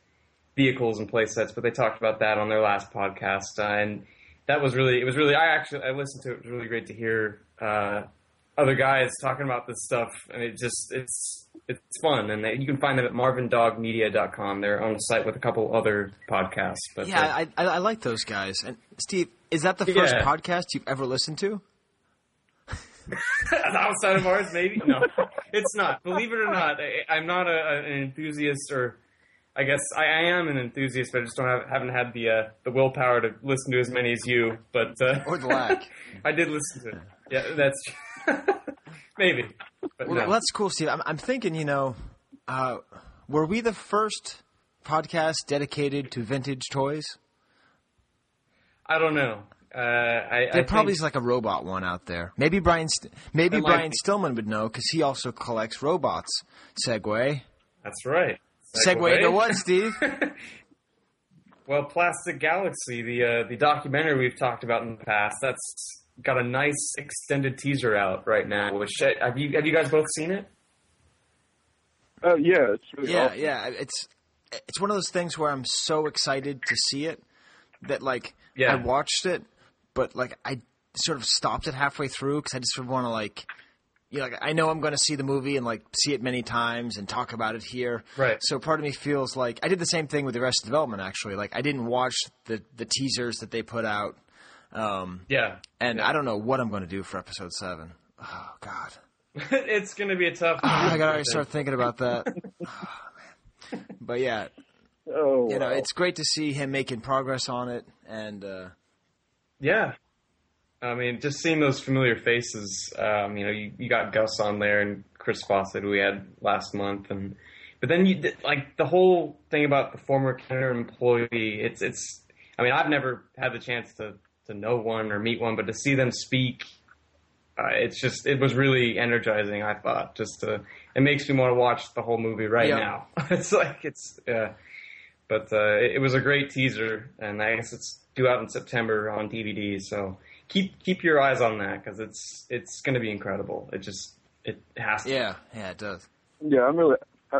vehicles and play sets. But they talked about that on their last podcast, uh, and that was really it was really I actually I listened to it. It was really great to hear. Uh, other guys talking about this stuff, and it just it's it's fun, and they, you can find them at marvindogmedia.com. They're on the site with a couple other podcasts. But Yeah, I, I, I like those guys. And Steve, is that the first Yeah. podcast you've ever listened to? outside of ours, maybe no, it's not. Believe it or not, I, I'm not a, an enthusiast, or I guess I, I am an enthusiast, but I just don't have, haven't had the uh, the willpower to listen to as many as you. But uh, Or the lack? I did listen to it. Yeah, that's maybe. But Well, no. that's cool, Steve. I'm, I'm thinking, you know, uh, were we the first podcast dedicated to vintage toys? I don't know. Uh, I, There I probably is like a robot one out there. Maybe Brian, St- maybe Brian. Stillman would know because he also collects robots. Segue. That's right. Segue into what, Steve? Well, Plastic Galaxy, the uh, the documentary we've talked about in the past, that's got a nice extended teaser out right now. Which uh, have you have you guys both seen it? Oh yeah, it's really yeah, awesome. yeah. It's it's one of those things where I'm so excited to see it that like Yeah. I watched it, but like I sort of stopped it halfway through because I just sort of want to like. You know, like I know I'm going to see the movie and like see it many times and talk about it here. Right. So part of me feels like I did the same thing with the rest of development. Actually, like I didn't watch the the teasers that they put out, um, Yeah, and I don't know what I'm going to do for episode seven. Oh God. it's going to be a tough. I gotta start thinking about that. Oh, man. But yeah, Oh, you know, it's great to see him making progress on it, and uh, Yeah. I mean, just seeing those familiar faces. Um, you know, you, you got Gus on there and Chris Fawcett, who we had last month, and but then you did- like the whole thing about the former Kenner employee. It's it's. I mean, I've never had the chance to to know one or meet one, but to see them speak, uh, it's just it was really energizing. I thought just to it makes me want to watch the whole movie right Yeah. now. it's like it's yeah. But uh, it, it was a great teaser, and I guess it's due out in September on DVD. So keep keep your eyes on that because it's it's going to be incredible. It just it has to. yeah, yeah, it does. yeah, I'm really, I,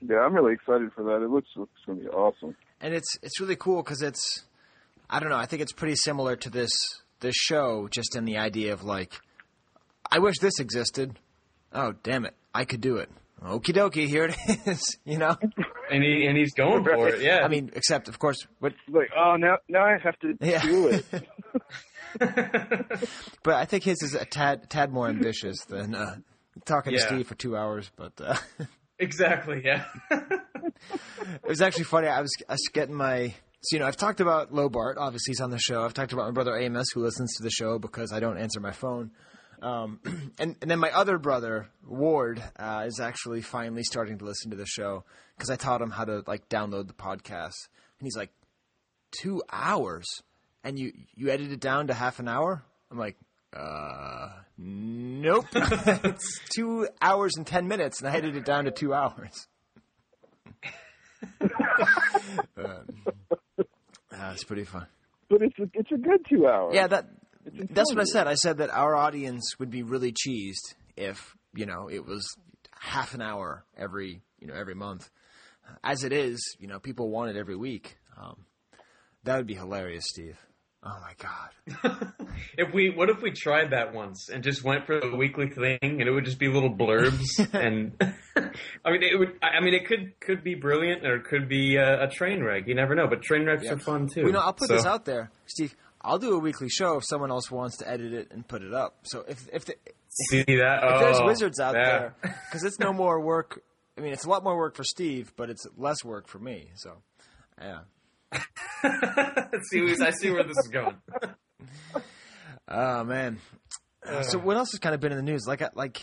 yeah, I'm really excited for that. It looks looks gonna be awesome. And it's it's really cool because it's, I don't know, I think it's pretty similar to this this show, just in the idea of like, I wish this existed. Oh damn it, I could do it. Okie dokie, here it is. You know, and he and he's going for it. Yeah, I mean, except of course, but like, oh, now now I have to Yeah. do it. But I think his is a tad tad more ambitious than uh, talking to Steve for two hours. But uh, exactly. Yeah. it was actually funny. I was I was getting my so you know I've talked about Lobart. Obviously, he's on the show. I've talked about my brother Amos, who listens to the show because I don't answer my phone. Um, and and then my other brother Ward uh, is actually finally starting to listen to the show because I taught him how to like download the podcast, and he's like, two hours, and you you edit it down to half an hour. I'm like, uh, nope. it's two hours and ten minutes, and I edited it down to two hours. um, uh, it's pretty fun. But it's a, it's a good two hours. Yeah, that that's what I said. I said that our audience would be really cheesed if you know it was half an hour every you know every month. As it is, you know, people want it every week. Um, that would be hilarious, Steve. Oh my god. if we what if we tried that once and just went for the weekly thing and it would just be little blurbs and I mean it would I mean it could could be brilliant or it could be a, a train wreck. You never know, but train wrecks are fun too. You know, I'll put So- this out there, Steve. I'll do a weekly show if someone else wants to edit it and put it up. So if if, the, See that? if there's Oh, wizards out yeah. there, because it's no more work. I mean, it's a lot more work for Steve, but it's less work for me. So, yeah. see, I see where this is going. Oh man. Uh, so what else has kind of been in the news? Like, like,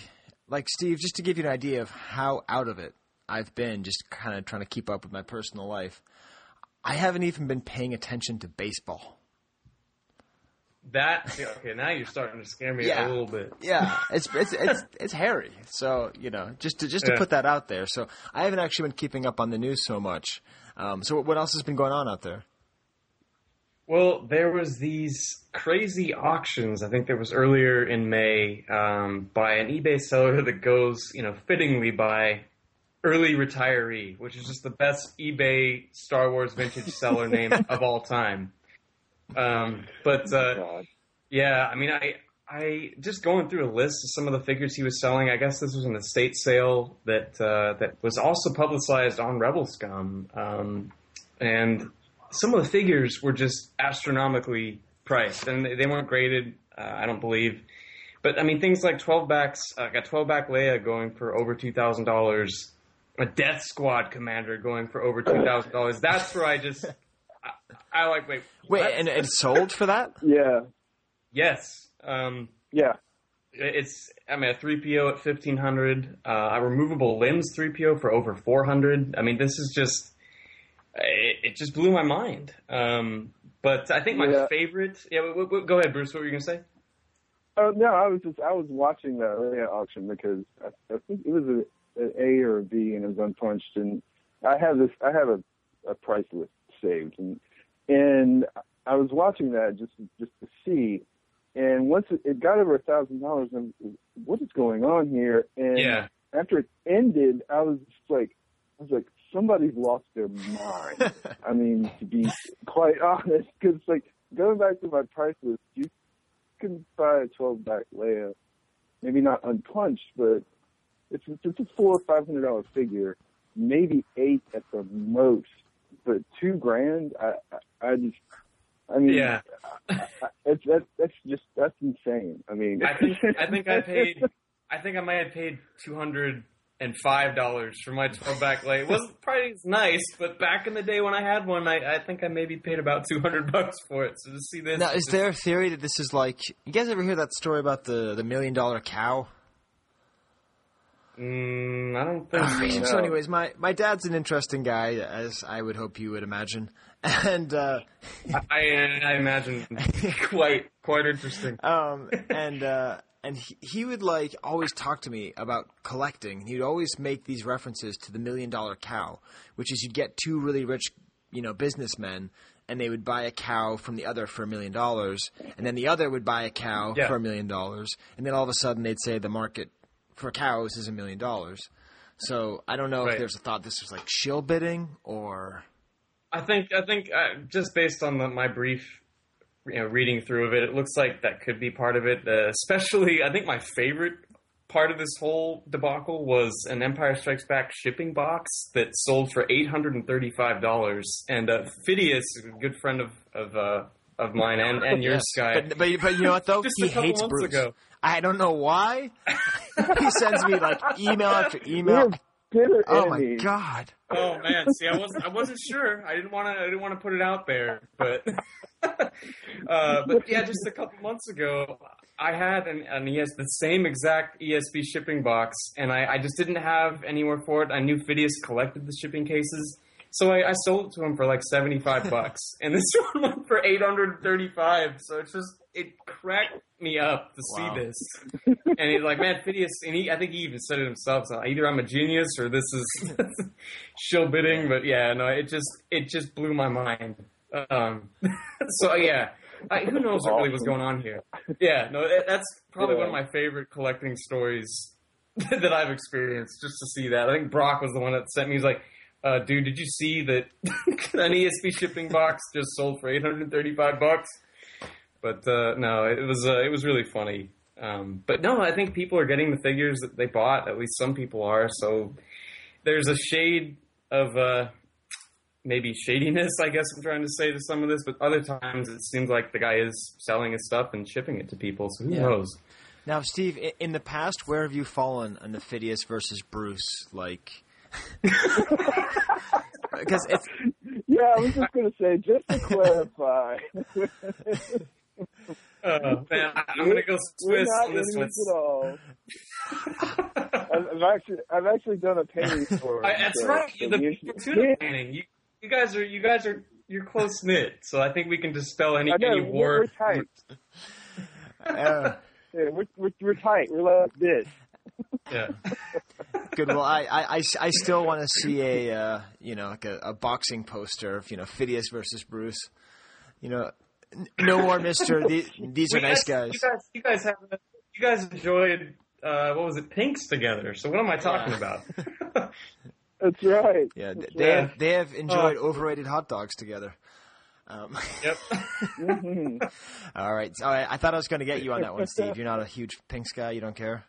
like Steve, just to give you an idea of how out of it I've been, just kind of trying to keep up with my personal life. I haven't even been paying attention to baseball. that okay. Now you're starting to scare me Yeah. a little bit. Yeah, it's it's it's it's hairy. So you know, just to just to Yeah. put that out there. So I haven't actually been keeping up on the news so much. Um, so what else has been going on out there? Well, there was these crazy auctions. I think there was earlier in May um, by an eBay seller that goes, you know, fittingly by early retiree, which is just the best eBay Star Wars vintage seller name of all time. Um, but uh, God. yeah, I mean, I I just going through a list of some of the figures he was selling. I guess this was an estate sale that uh, that was also publicized on Rebel Scum, um, and some of the figures were just astronomically priced, and they, they weren't graded. Uh, I don't believe, but I mean things like twelve backs, uh, got twelve back Leia going for over two thousand dollars. A Death Squad commander going for over two thousand dollars. That's where I just, I, I like wait, Wait, what? and and sold for that? Yeah, yes, um, yeah. it's I mean a three PO at fifteen hundred, uh, a removable limbs three PO for over four hundred. I mean this is just it, it just blew my mind. Um, but I think my Yeah. favorite. Yeah, w- w- go ahead, Bruce. What were you gonna say? Oh no, I was just I was watching that Leia auction because I, I think it was a, an A or a B and it was unpunched and I have this I have a, a price list saved and and I was watching that just just to see and once it, it got over a thousand dollars and what is going on here and Yeah. after it ended I was just like I was like somebody's lost their mind I mean to be quite honest because like going back to my price list you can buy a 12 back Leia, maybe not unpunched, but it's it's a four or five hundred dollar figure, maybe eight at the most. But two grand, I I, I just, I mean, Yeah, it's that that's just that's insane. I mean, I think I think I paid. I think I might have paid two hundred and five dollars for my twelve back lay. It wasn't probably as nice, but back in the day when I had one, I, I think I maybe paid about two hundred bucks for it. So to see this, Now, is it's- there a theory that this is like? You guys ever hear that story about the the million dollar cow? Mm, I don't think so. So, anyways, my my dad's an interesting guy, as I would hope you would imagine, and uh, I, I imagine quite quite interesting. um, and uh, and he, he would like always talk to me about collecting. He'd always make these references to the million dollar cow, which is you'd get two really rich, you know, businessmen, and they would buy a cow from the other for a million dollars, and then the other would buy a cow Yeah. for a million dollars, and then all of a sudden they'd say the market for cows is a million dollars. So I don't know if there's a thought this was like shill bidding or I think I think uh, just based on the, my brief, you know, reading through of it, it looks like that could be part of it. Uh, especially, I think my favorite part of this whole debacle was an Empire Strikes Back shipping box that sold for eight hundred and thirty-five dollars. And uh, Phidias, a good friend of of uh, of mine and and yours, Skye. But, but but you know what though? Just he a hates Bruce. ago. I don't know why. he sends me like email after email. We're bitter Oh my god. Oh man, see, I wasn't I wasn't sure. I didn't want to I didn't want to put it out there, but uh, but yeah, just a couple months ago, I had an, an ES the same exact ESB shipping box, and I, I just didn't have anywhere for it. I knew Phidias collected the shipping cases. So I, I sold it to him for like seventy five bucks, and this one went for eight hundred thirty five. So it's just it cracked me up to Wow. see this. And he's like, man, Phidias, and he, I think he even said it himself. So either I'm a genius or this is shill bidding. But yeah, no, it just it just blew my mind. Um, so yeah, I, who knows what really was going on here? Yeah, no, that, that's probably one of my favorite collecting stories that I've experienced. Just to see that, I think Brock was the one that sent me. He's like. Uh, dude, did you see that an ESB shipping box just sold for 835 bucks? But uh, no, it was uh, it was really funny. Um, but no, I think people are getting the figures that they bought. At least some people are. So there's a shade of uh, maybe shadiness, I guess I'm trying to say to some of this. But other times it seems like the guy is selling his stuff and shipping it to people. So who Yeah. knows? Now, Steve, in the past, where have you fallen on the Phidias versus Bruce? Like, because it's Yeah, I was just gonna say, just to clarify, Uh, man, I, I'm gonna go we're Swiss not on this one. at all. I've, I've actually, I've actually done a painting for. I, that's so- right. so the me- tuna painting. You, you guys are you guys are you're close knit, so I think we can dispel any know, any we're, war. we're tight. Uh, Yeah, we're, we're, we're tight. We're like this. Yeah. Good. Well, I, I, I, I still want to see a uh, you know like a, a boxing poster of you know Phineas versus Bruce. You know, n- no more Mister. These, these are You nice guys. You guys, you guys have, you guys enjoyed uh, what was it, Pinks together. So what am I talking about? That's right. Yeah, That's they right. have, they have enjoyed overrated hot dogs together. Um, yep. Mhm. all right, I, I thought I was going to get you on that one, Steve. You're not a huge Pinks guy. You don't care.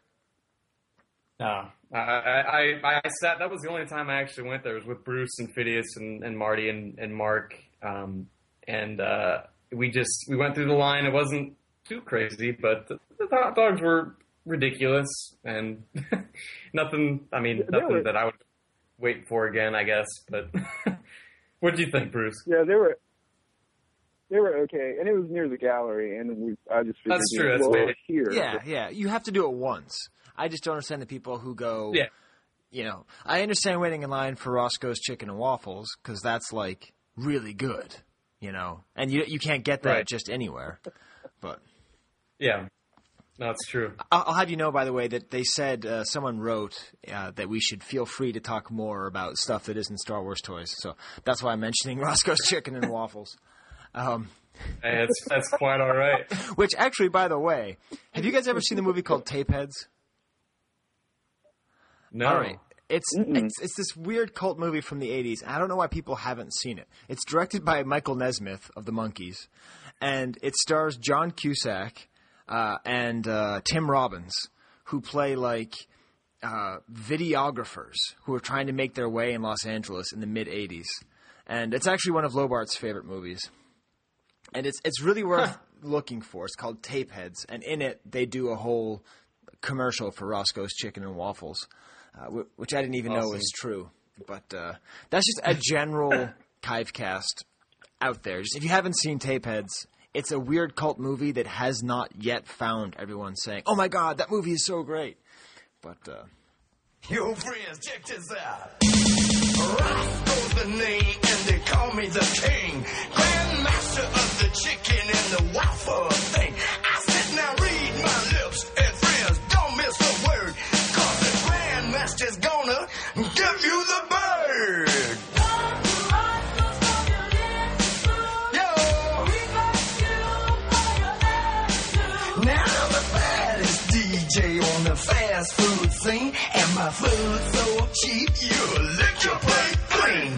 No, I, I, I, I sat. That was the only time I actually went there. Was with Bruce and Phineas and, and Marty and, and Mark. Um, and uh, we just we went through the line. It wasn't too crazy, but the, the hot dogs were ridiculous and nothing. I mean, nothing were- that I would wait for again. I guess. But what do you think, Bruce? Yeah, they were. They were okay, and it was near the gallery, and we. I just figured, That's true, that's well, big. here. Yeah, yeah. You have to do it once. I just don't understand the people who go. Yeah. You know, I understand waiting in line for Roscoe's Chicken and Waffles because that's like really good. You know, and you you can't get that Right. just anywhere. But Yeah, That's true. I'll, have you know, by the way, that they said uh, someone wrote uh, that we should feel free to talk more about stuff that isn't Star Wars toys. So that's why I'm mentioning Roscoe's Chicken and Waffles. Um, Hey, that's that's quite all right. which actually, by the way, have you guys ever seen the movie called Tapeheads? No, All right. It's, it's it's this weird cult movie from the 80s. and I don't know why people haven't seen it. It's directed by Michael Nesmith of the Monkees, and it stars John Cusack uh, and uh, Tim Robbins, who play like uh, videographers who are trying to make their way in Los Angeles in the mid 80s. And it's actually one of Lobart's favorite movies. And it's it's really worth looking for. It's called Tapeheads, and in it they do a whole commercial for Roscoe's Chicken and Waffles, uh, which I didn't even know was true. But uh, that's just a general Kivecast out there. Just if you haven't seen Tapeheads, it's a weird cult movie that has not yet found everyone saying, "Oh my god, that movie is so great." But uh, Yo, friends, check this out. Roscoe's the name, and they call me the king. Grandmaster of the chicken and the waffle thing. I sit now, read my lips, grandmaster's gonna give you the bird. Yo! Now I'm the baddest DJ on the fast food scene, and my food's so cheap you'll lick your plate clean.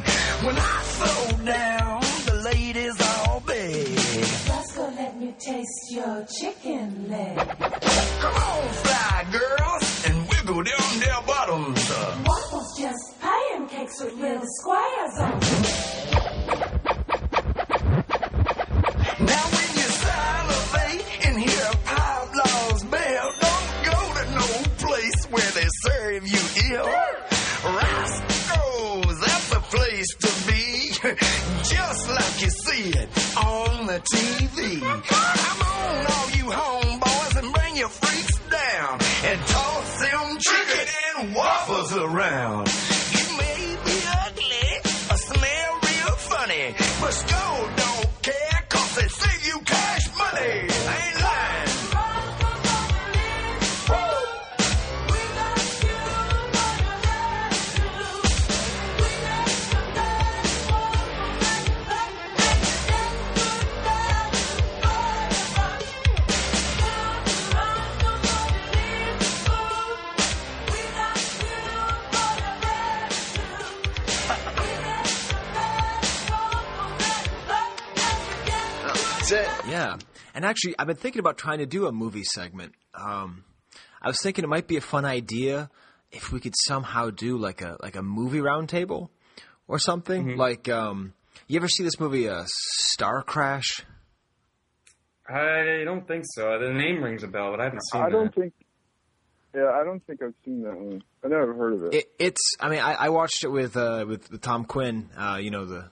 When I slow down, the ladies all beg. Let's go let me taste your chicken leg. Come on, fly girls, and them their bottoms. Uh, Waffles just pancakes with little squares on. Now when you salivate and hear a Pavlov's bell, don't go to no place where they serve you ill. Roscoe's, that's the place to be, just like you see it on the TV. Around. And actually, I've been thinking about trying to do a movie segment. Um, I was thinking it might be a fun idea if we could somehow do like a like a movie roundtable or something. Like, um, you ever see this movie, uh, Star Crash? I don't think so. The name rings a bell, but I haven't seen I don't think. Yeah, I don't think I've seen that one. I never heard of it. It, it's. I mean, I, I watched it with uh, with, with Tom Quinn. Uh, you know the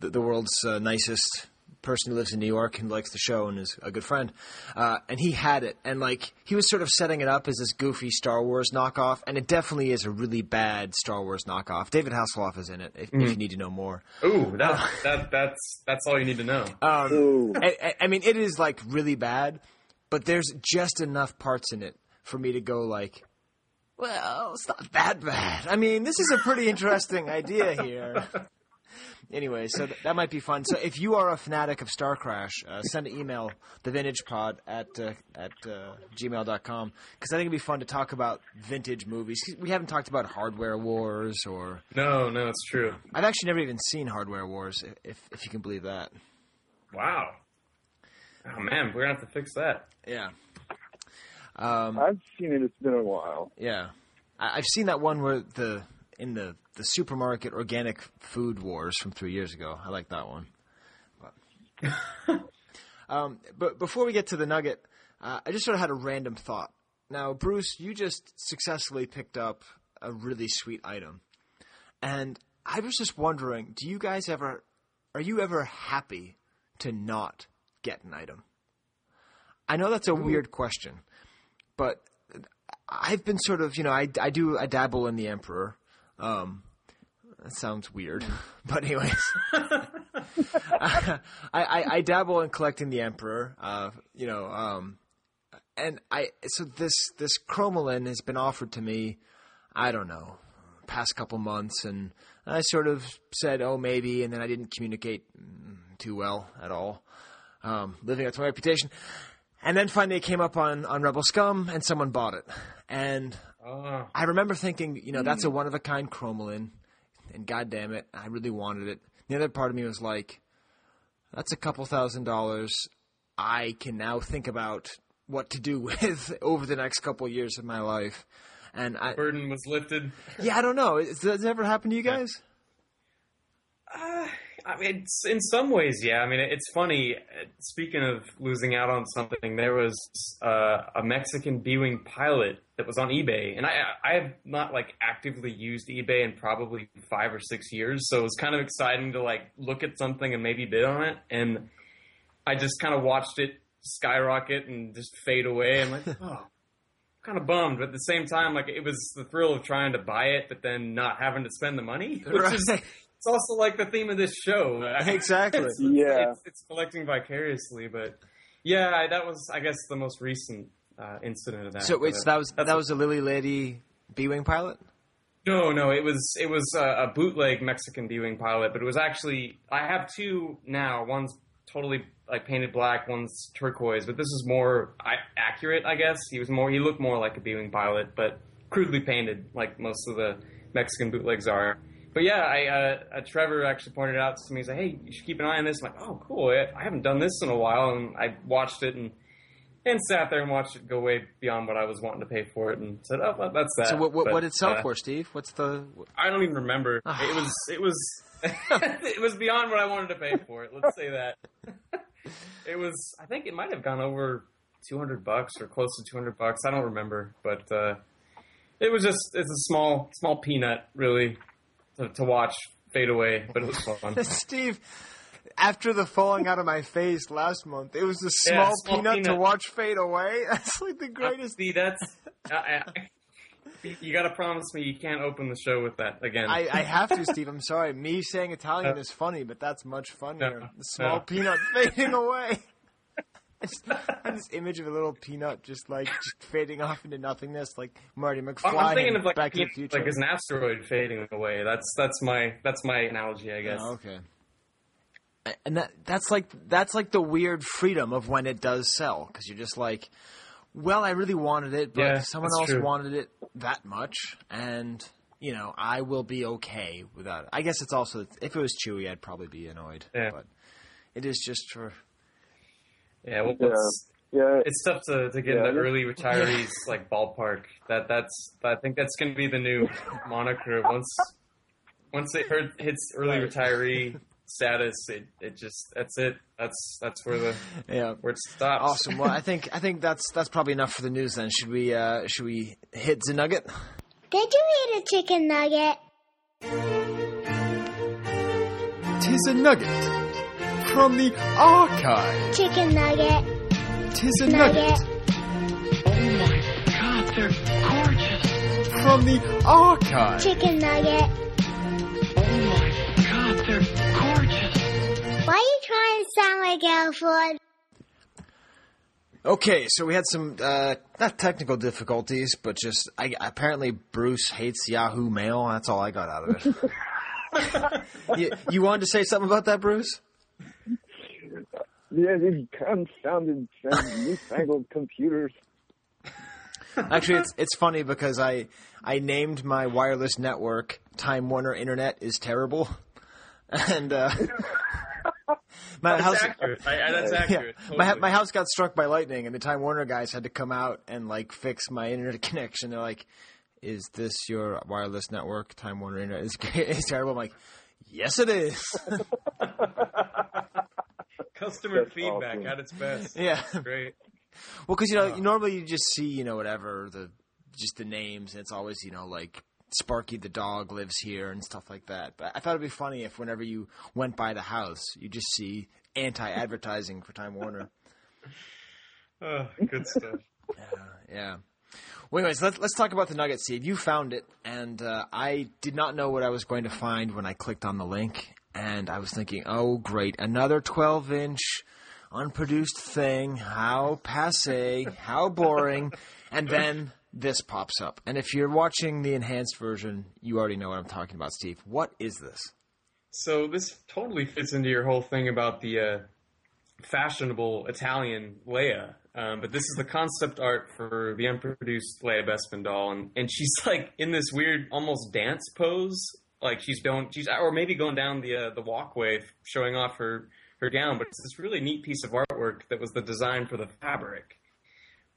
the, the world's uh, nicest person who lives in New York and likes the show and is a good friend, uh, and he had it, and like he was sort of setting it up as this goofy Star Wars knockoff, and it definitely is a really bad Star Wars knockoff. David Hasselhoff is in it. If, if you need to know more, Ooh, that, that that's that's all you need to know. um, Ooh. I, I- I mean, it is like really bad, but there's just enough parts in it for me to go like, well, it's not that bad. I mean, this is a pretty interesting idea here. Anyway, so th- that might be fun. So if you are a fanatic of Star Crash, uh, send an email, thevintagepod at, uh, at uh, gmail.com, because I think it'd be fun to talk about vintage movies. We haven't talked about Hardware Wars, or No, no, it's true. I've actually never even seen Hardware Wars, if, if you can believe that. Wow. Oh man, we're gonna have to fix that. Yeah. Um, I've seen it. It's been a while. Yeah, I, I've seen that one where the in the the supermarket organic food wars from three years ago. I like that one. But, um, but before we get to the nugget, uh, I just sort of had a random thought. Now, Bruce, you just successfully picked up a really sweet item, and I was just wondering: Do you guys ever, are you ever happy to not get an item? I know that's a weird question, but I've been sort of, you know, I, I do, I dabble in the Emperor. Um, that sounds weird, but anyways, I, I, I dabble in collecting the Emperor. Uh, you know, um, and I so this this Chromalin has been offered to me. I don't know, past couple months, and I sort of said, oh maybe, and then I didn't communicate mm, too well at all. Um, living up to my reputation. And then finally it came up on, on Rebel Scum and someone bought it. And Oh, I remember thinking, you know, that's a one of a kind chromalin, and goddamn it, I really wanted it. The other part of me was like, that's a couple thousand dollars. I can now think about what to do with over the next couple years of my life. And I, burden was lifted. yeah, I don't know. Does that ever happen to you guys? Uh, I mean, it's, in some ways, yeah. I mean, it's funny. Speaking of losing out on something, there was uh, a Mexican B-wing pilot that was on eBay, and I I have not like actively used eBay in probably five or six years, so it was kind of exciting to like look at something and maybe bid on it, and I just kind of watched it skyrocket and just fade away. I'm like, oh. Kind of bummed, but at the same time, like it was the thrill of trying to buy it, but then not having to spend the money, which is Right. It's also like the theme of this show. Exactly. It's, Yeah. it's, it's collecting vicariously, but yeah, that was, I guess, the most recent uh, incident of that. So wait, so that was that's- that was a Lili Ledy B-wing pilot? no, no, it was it was a, a bootleg Mexican B-wing pilot, but it was actually I have two now. One's totally like painted black, one's turquoise, but this is more I, accurate, I guess. He was more he looked more like a B-wing pilot, but crudely painted, like most of the Mexican bootlegs are. But yeah, I uh, uh, Trevor actually pointed it out to me. He's like, "Hey, you should keep an eye on this." I'm like, "Oh, cool! I, I haven't done this in a while," and I watched it and and sat there and watched it go way beyond what I was wanting to pay for it, and said, "Oh, well, that's that." So what what, But, what did it sell uh, for, Steve? What's the I don't even remember. it was it was it was beyond what I wanted to pay for it. Let's say that. it was. I think it might have gone over two hundred bucks or close to two hundred bucks. I don't remember, but uh, it was just it's a small small peanut really to, to watch fade away, but it was fun. Steve, after the falling out of my face last month, it was a Yeah, small, small peanut, to watch fade away. That's like the greatest. See, that's. Uh, uh, you got to promise me you can't open the show with that again. I, I have to, Steve. I'm sorry. Me saying Italian No. is funny, but that's much funnier. No, the small no. peanut fading away. I just have this image of a little peanut just like just fading off into nothingness, like Marty McFly. I'm, I'm thinking in of like Back to the Future. like as an asteroid fading away. That's that's my that's my analogy, I guess. Oh, okay. And that that's like that's like the weird freedom of when it does sell because you're just like, well, I really wanted it, but Yeah, someone else true. wanted it that much, and you know I will be okay without it. I guess it's also if it was Chewy, I'd probably be annoyed. Yeah. But it is just for Yeah, well, Yeah. it's, Yeah. it's tough to, to get Yeah, in the early retirees like ballpark. That that's I think that's going to be the new moniker once once it hurt, hits early retiree status. It it just that's it. That's that's where the yeah. where it stops. Awesome. Well, I think I think that's that's probably enough for the news. Then should we uh, should we hit the nugget? Did you eat a chicken nugget? Tis a nugget From the archive, Chicken nugget. tis a nugget. Nugget. Oh my god, they're gorgeous. From the archive, Chicken nugget. Oh my god, they're gorgeous. Why are you trying to sound like Alfred? Okay, so we had some uh, not technical difficulties, but just I, apparently Bruce hates Yahoo Mail. That's all I got out of it. you, you wanted to say something about that, Bruce? Yeah, these confounded, newfangled computers. Actually, it's it's funny because I I named my wireless network Time Warner Internet is terrible, and uh, my That's house accurate. I, I, that's yeah, accurate. my my house got struck by lightning, and the Time Warner guys had to come out and like fix my internet connection. They're like, "Is this your wireless network? Time Warner Internet is is terrible." I'm like, "Yes, it is." Customer That's feedback awesome. at its best. yeah. Great. Well, because you know, normally you just see you know whatever the just the names, and it's always you know like Sparky the dog lives here and stuff like that. But I thought it'd be funny if whenever you went by the house, you just see anti-advertising for Time Warner. Oh, good stuff. Yeah. Well, anyways, let's let's talk about the Nugget Seed. You found it, and uh, I did not know what I was going to find when I clicked on the link, and I was thinking, oh, great, another 12-inch unproduced thing. How passe, how boring. And then this pops up. And if you're watching the enhanced version, you already know what I'm talking about, Steve. What is this? So this totally fits into your whole thing about the uh, fashionable Italian Leia. Um, but this is the concept art for the unproduced Leia Bespin doll, and, and she's like in this weird, almost dance pose, like she's going, she's or maybe going down the uh, the walkway, showing off her her gown. But it's this really neat piece of artwork that was the design for the fabric.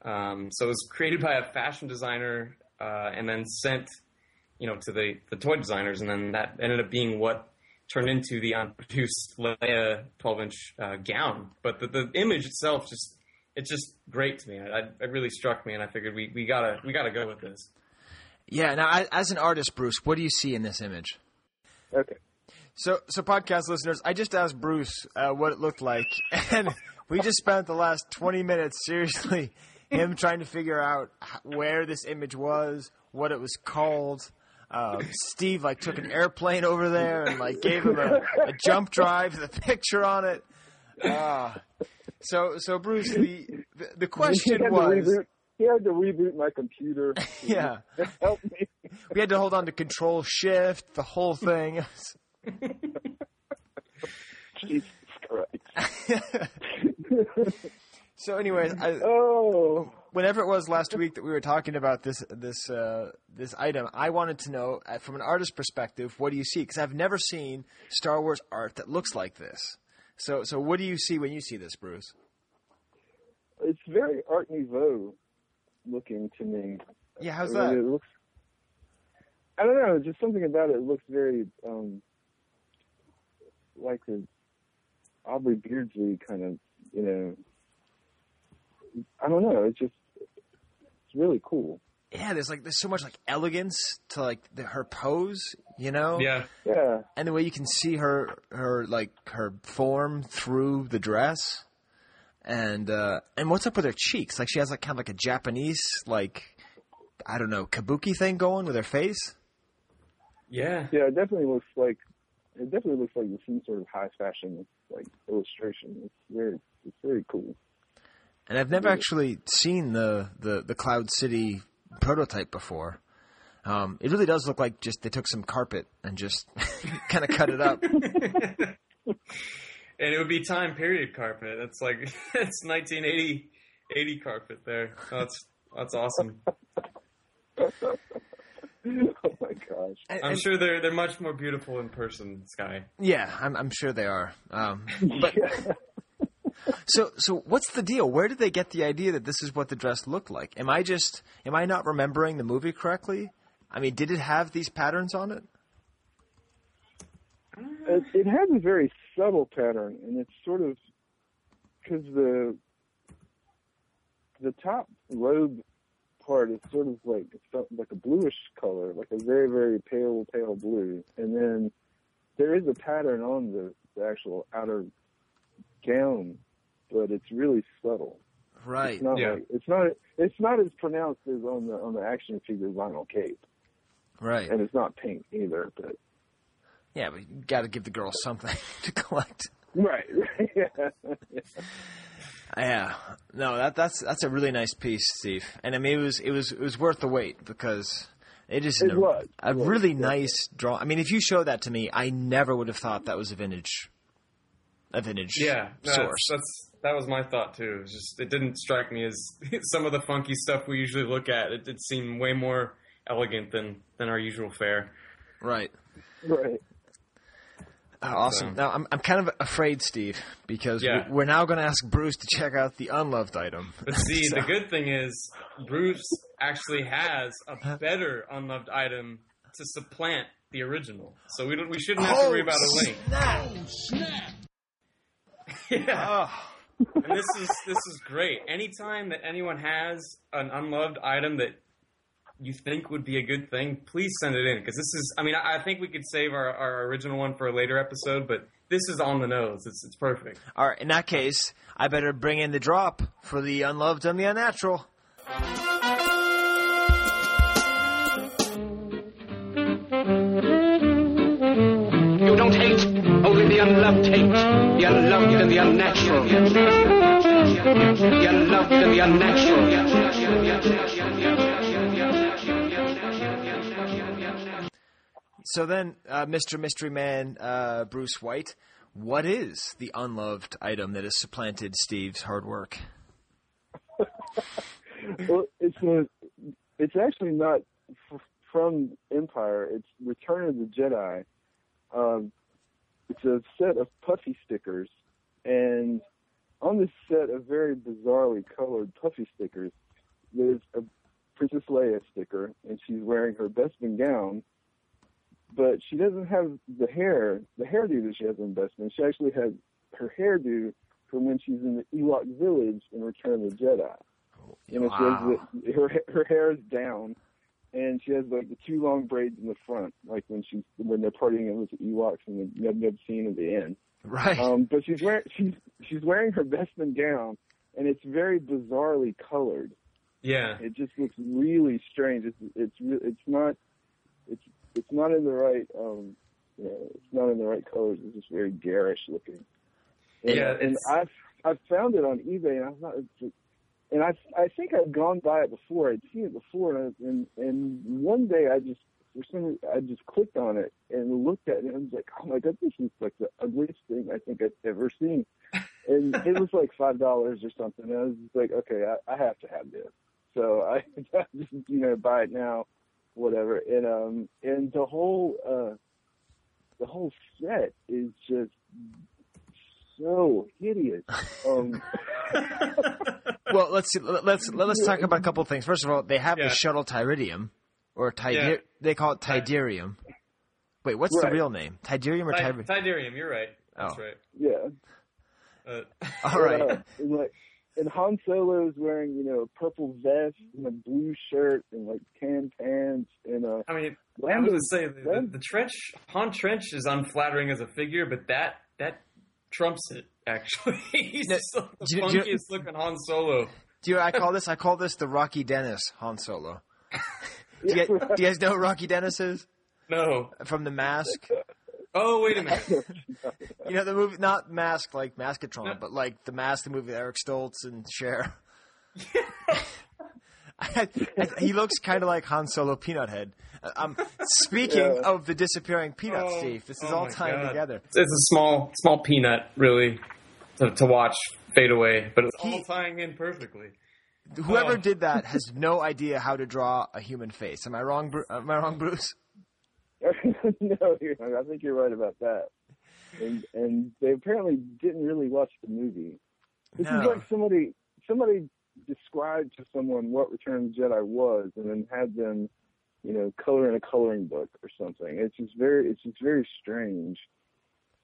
Um, so it was created by a fashion designer uh, and then sent, you know, to the the toy designers, and then that ended up being what turned into the unproduced Leia 12 inch uh, gown. But the, the image itself just it's just great to me. I, it really struck me, and I figured we, we gotta we gotta go with this. Yeah. Now, as an artist, Bruce, what do you see in this image? Okay. So, so podcast listeners, I just asked Bruce uh, what it looked like, and we just spent the last twenty minutes seriously him trying to figure out where this image was, what it was called. Uh, Steve like took an airplane over there and like gave him a, a jump drive the picture on it. Uh, so, so Bruce, the the, the question was, he had to reboot my computer. yeah, Help me. we had to hold on to Control Shift, the whole thing. Jesus Christ. So, anyways, I, Oh. whenever it was last week that we were talking about this this uh, this item, I wanted to know uh, from an artist perspective, what do you see? Because I've never seen Star Wars art that looks like this. So, so what do you see when you see this, Bruce? It's very Art Nouveau looking to me. Yeah, how's I mean, that? It looks. I don't know. Just something about it looks very um, like the Aubrey Beardsley kind of, you know. I don't know. It's just it's really cool. Yeah, there's like there's so much like elegance to like the, her pose, you know. Yeah, Yeah. and the way you can see her her like her form through the dress and uh and what's up with her cheeks like she has like kind of like a japanese like i don't know kabuki thing going with her face yeah. Yeah. It definitely looks like it definitely looks like some sort of high fashion like illustration. It's very it's very cool. and i've never actually seen the the the cloud city prototype before um it really does look like just they took some carpet and just kind of cut it up And it would be time period carpet. That's like it's 1980 80 carpet there. That's that's awesome. oh my gosh. I'm and- sure they're they're much more beautiful in person, Skye. yeah i'm i'm sure they are um but So, so what's the deal? Where did they get the idea that this is what the dress looked like? Am I just, am I not remembering the movie correctly? I mean, did it have these patterns on it? It, it has a very subtle pattern, and it's sort of because the the top robe part is sort of like it's like a bluish color, like a very very pale pale blue, and then there is a pattern on the, the actual outer gown, but it's really subtle. Right. It's not Yeah. like it's not it's not as pronounced as on the on the action figure vinyl cape, Right. and it's not pink either. But Yeah, but you got to give the girl something to collect. right, yeah. Yeah, no, that that's that's a really nice piece, Steve. And I mean, it was it was it was worth the wait because it is It a, was, a it was, really yeah. nice draw. I mean, if you showed that to me, I never would have thought that was a vintage, a vintage Yeah, no, source. That's, that's that was my thought too. It was just it didn't strike me as some of the funky stuff we usually look at. It did seem way more elegant than than our usual fare. right. right. Uh, awesome. So- Now I'm I'm kind of afraid, Steve, because Yeah. we- we're now going to ask Bruce to check out the unloved item. But see, So- the good thing is Bruce actually has a better unloved item to supplant the original, so we don't we shouldn't have to worry about a link. yeah. Oh, and this is this is great. Anytime that anyone has an unloved item that you think would be a good thing, please send it in because this is. I mean, I, I think we could save our, our original one for a later episode, but this is on the nose. It's it's perfect. all right. In that case, I better bring in the drop for the unloved and the unnatural. You don't hate, only the unloved hate. The unloved and the unnatural. The unloved and the unnatural. So then, uh, Mr. Mystery Man, uh, Bruce White, what is the unloved item that has supplanted Steve's hard work? Well, it's a, it's actually not f- from Empire. It's Return of the Jedi. Um, it's a set of puffy stickers, and on this set of very bizarrely colored puffy stickers, there's a Princess Leia sticker, and she's wearing her Bespin gown, but she doesn't have the hair, the hairdo that she has in Bespin. She actually has her hairdo from when she's in the Ewok village in Return of the Jedi. You know, Wow. she has the, her her hair is down, and she has like the two long braids in the front, like when she's when they're partying with the Ewoks in the Nub Nub scene at the end. Right. Um, but she's wearing she's she's wearing her Bespin gown, and it's very bizarrely colored. Yeah, It just looks really strange. It's it's it's not it's it's not in the right um you know, it's not in the right colors. It's just very garish looking. And, Yeah, and I've I've found it on eBay, and I thought it's and I I think I'd gone by it before. I'd seen it before, and I, and and one day I just for some reason, I just clicked on it and looked at it, and I was like, oh my god, this is like the ugliest thing I think I've ever seen. And it was like five dollars or something. And I was like, okay, I, I have to have this. So I just you know buy it now, whatever. And um and the whole uh the whole set is just so hideous. Um well, let's see, let's let's talk about a couple of things. First of all, they have Yeah. the shuttle Tyridium, or Tidir- Yeah. they call it Tidirium. Wait, what's the real name? Tidirium or Ty- Tiberium? You're right. That's Oh. right. yeah. Uh, All right. Uh, like and Han Solo is wearing, you know, a purple vest and a blue shirt and like tan pants and uh I mean, I was Lando- gonna say the, the, the trench Han Trench is unflattering as a figure, but that that trumps it. Actually, he's No, like the do you- do you- funkiest looking Han Solo. Do you? I call this. I call this the Rocky Dennis Han Solo. Do you, guys, do you guys know who Rocky Dennis is No. from The Mask? Oh, wait a minute. You know the movie, not Mask like Maskatron, No. but like the Mask, the movie with Eric Stoltz and Cher. I, I, he looks kind of like Han Solo Peanut Head. Uh, Um, speaking Yeah. of the disappearing peanut, Oh, Steve, this is oh all tying God. together. It's a small small peanut, really, to, to watch fade away, but it's all tying in perfectly. Whoever Oh. did that has no idea how to draw a human face. Am I wrong? Am I wrong, Bruce? no, I think you're right about that. And and they apparently didn't really watch the movie. This No. is like somebody somebody described to someone what Return of the Jedi was, and then had them, you know, color in a coloring book or something. It's just very it's just very strange.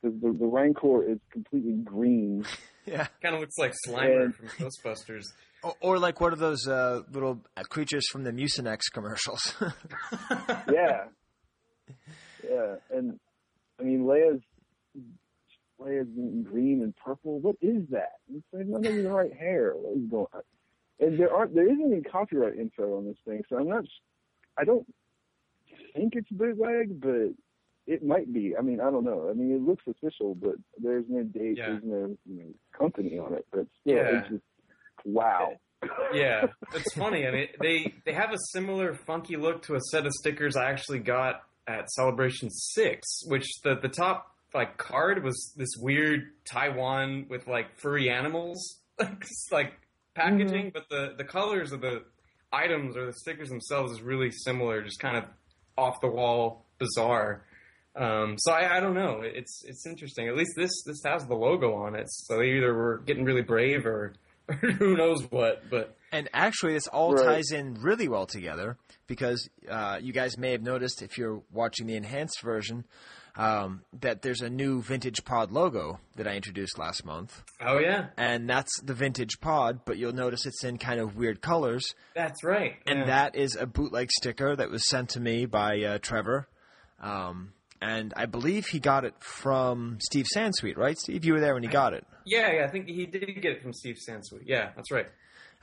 Because the, the Rancor is completely green. Yeah. Kind of looks like Slimer And- from Ghostbusters. Or, or like one of those uh, little creatures from the Mucinex commercials. yeah, yeah, and I mean Leia's Leia's green and purple. What is that? It's like not even the right hair. What is going on? And there aren't there isn't any copyright info on this thing, so I'm not. I don't think it's bootleg, but it might be. I mean, I don't know. I mean, it looks official, but there's no date, Yeah. there's no you know, company on it. But still, Yeah. it's just wow. yeah, it's funny. I mean, they they have a similar funky look to a set of stickers I actually got at Celebration Six, which the the top like card was this weird Taiwan with like furry animals, like packaging, but the the colors of the items or the stickers themselves is really similar, just kind of off the wall, bizarre. Um, so I, I don't know. It's it's interesting. At least this this has the logo on it, so they either were getting really brave or, or who knows what. But And actually, this all Right. ties in really well together because uh, you guys may have noticed if you're watching the enhanced version um, that there's a new Vintage Pod logo that I introduced last month. oh yeah, And that's the Vintage Pod, but you'll notice it's in kind of weird colors. that's right. And Yeah. that is a bootleg sticker that was sent to me by uh, Trevor. Um, and I believe he got it from Steve Sansweet, right, Steve? You were there when he got it. yeah, yeah, I think he did get it from Steve Sansweet. Yeah, that's right.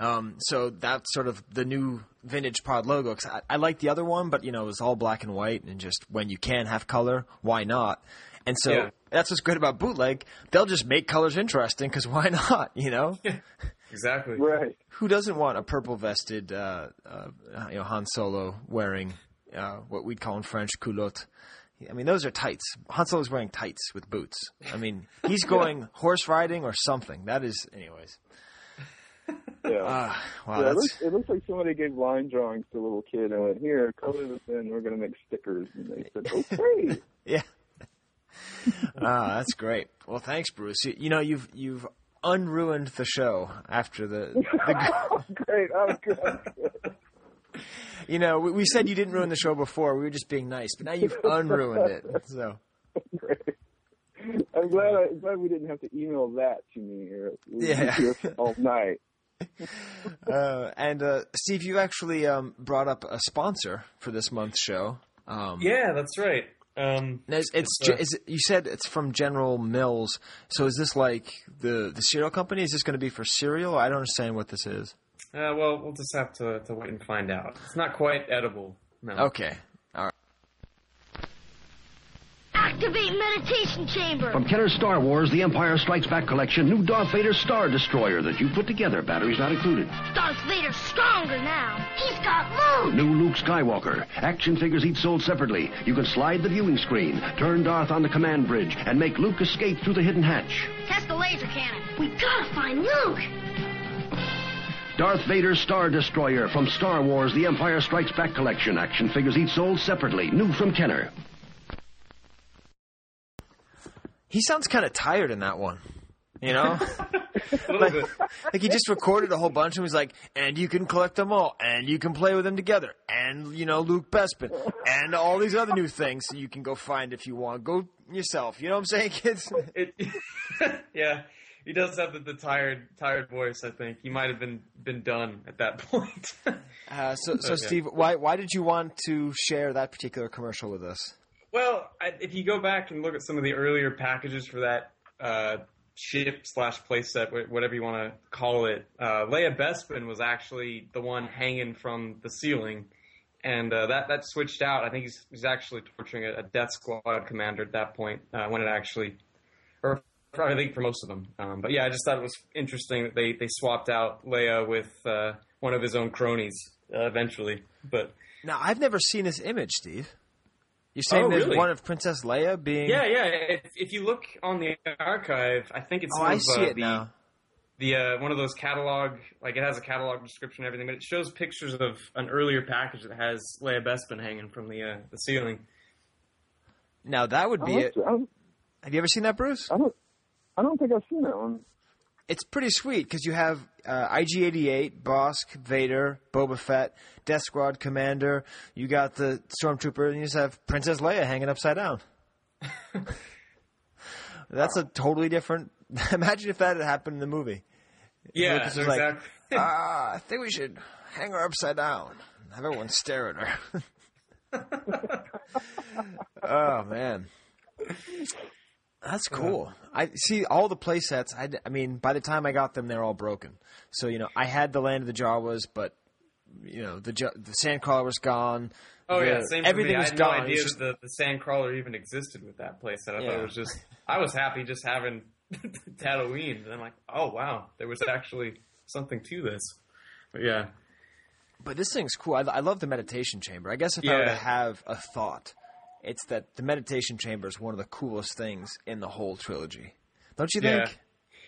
Um, so that's sort of the new vintage pod logo. 'cause I, I like the other one, but you know, it was all black and white, and just when you can have color, why not? And so Yeah. that's what's great about bootleg. They'll just make colors interesting because why not? You know, Exactly. Right. who doesn't want a purple vested, uh, uh, you know, Han Solo wearing uh, what we'd call in French culotte? I mean, those are tights. Han Solo's wearing tights with boots. I mean, he's going horse riding or something. That is, anyways. Yeah. Ah, wow, yeah, it looks, it looks like somebody gave line drawings to a little kid and went, "Here, color this in. We're going to make stickers." And they said, "Okay." Yeah. ah, that's great. Well, thanks, Bruce. You, you know, you've you've unruined the show after the. the Great. Oh, good. you know, we, we said you didn't ruin the show before. We were just being nice, but now you've unruined it. So. Great. I'm glad. I, I'm glad we didn't have to email that to me here. Yeah. here all night. Uh, and uh, Steve, you actually um, brought up a sponsor for this month's show. Um, Yeah, that's right. Um, It's, it's, It's, uh, is you said it's from General Mills. So is this like the the cereal company? Is this going to be for cereal? I don't understand what this is. uh, well, we'll just have to, to wait and find out. It's not quite edible. No. Okay. All right. Activate meditation chamber. From Kenner's Star Wars, The Empire Strikes Back collection, new Darth Vader Star Destroyer that you put together, batteries not included. Darth Vader's stronger now. He's got Luke. New Luke Skywalker. Action figures each sold separately. You can slide the viewing screen, turn Darth on the command bridge, and make Luke escape through the hidden hatch. Test the laser cannon. We gotta find Luke. Darth Vader Star Destroyer from Star Wars The Empire Strikes Back collection. Action figures each sold separately. New from Kenner. He sounds kind of tired in that one. You know? Like, like he just recorded a whole bunch and was like, and you can collect them all, and you can play with them together, and you know Luke Bespin, and all these other new things that you can go find if you want. Go yourself. You know what I'm saying, kids? It, yeah, he does have the, the tired tired voice. I think he might have been been done at that point. Uh, so, so Okay. Steve, why why did you want to share that particular commercial with us? Well, I, if you go back and look at some of the earlier packages for that uh, ship slash playset, wh- whatever you want to call it, uh, Leia Bespin was actually the one hanging from the ceiling. And uh, that that switched out. I think he's, he's actually torturing a, a Death Squad commander at that point uh, when it actually, or I think for most of them. Um, but yeah, I just thought it was interesting that they, they swapped out Leia with uh, one of his own cronies uh, eventually. But Now, I've never seen this image, Steve. You're saying Oh, there's really? one of Princess Leia being? yeah, yeah. If, if you look on the archive, I think it's Oh, one I of, see uh, it the, now. the uh, one of those catalog, like it has a catalog description and everything, but it shows pictures of an earlier package that has Leia Bespin hanging from the uh, the ceiling. Now that would be it. Have you ever seen that, Bruce? I don't, I don't think I've seen that one. It's pretty sweet because you have uh, IG-88, Bossk, Vader, Boba Fett, Death Squad Commander. You got the Stormtrooper, and you just have Princess Leia hanging upside down. That's a totally different. Imagine if that had happened in the movie. Yeah, Lucas was like, exactly. Ah, I think we should hang her upside down. Have everyone stare at her. oh man. That's cool. I see all the play sets. I, I mean, by the time I got them, they're all broken. So you know, I had the Land of the Jawas, but you know, the the Sandcrawler was gone. Oh The- yeah, same everything was I had gone. no idea just- that the, the Sandcrawler even existed with that playset. I thought it was just. I was happy just having Tatooine, and I'm like, oh wow, there was actually something to this. But yeah, But this thing's cool. I, I love the meditation chamber. I guess if I were to have a thought, it's that the meditation chamber is one of the coolest things in the whole trilogy. Don't you think? Yeah.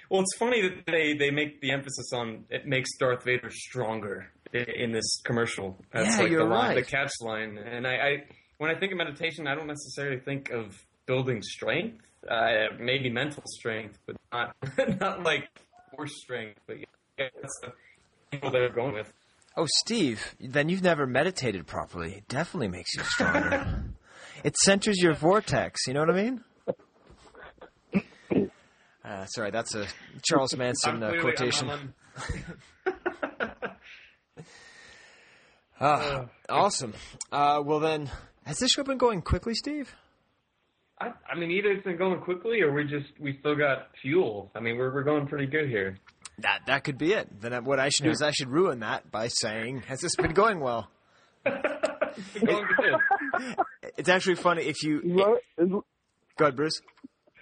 Well, it's funny that they, they make the emphasis on it makes Darth Vader stronger in this commercial. That's Yeah, like you're the line, right. the catch line. And I, I when I think of meditation, I don't necessarily think of building strength. Uh, maybe mental strength, but not not like force strength. But yeah, that's the people they're going with. Oh, Steve, then you've never meditated properly. It definitely makes you stronger. it centers your vortex. You know what I mean? Uh, sorry, that's a Charles Manson uh, clearly- I'm- quotation. I'm Ah, awesome. Uh, well, then, has this show been going quickly, Steve? I, I mean, either it's been going quickly, or we just we still got fuel. I mean, we're we're going pretty good here. That that could be it. Then what I should do is I should ruin that by saying, "Has this been going well?" It's been going good. It's actually funny if you long, as, go ahead, Bruce.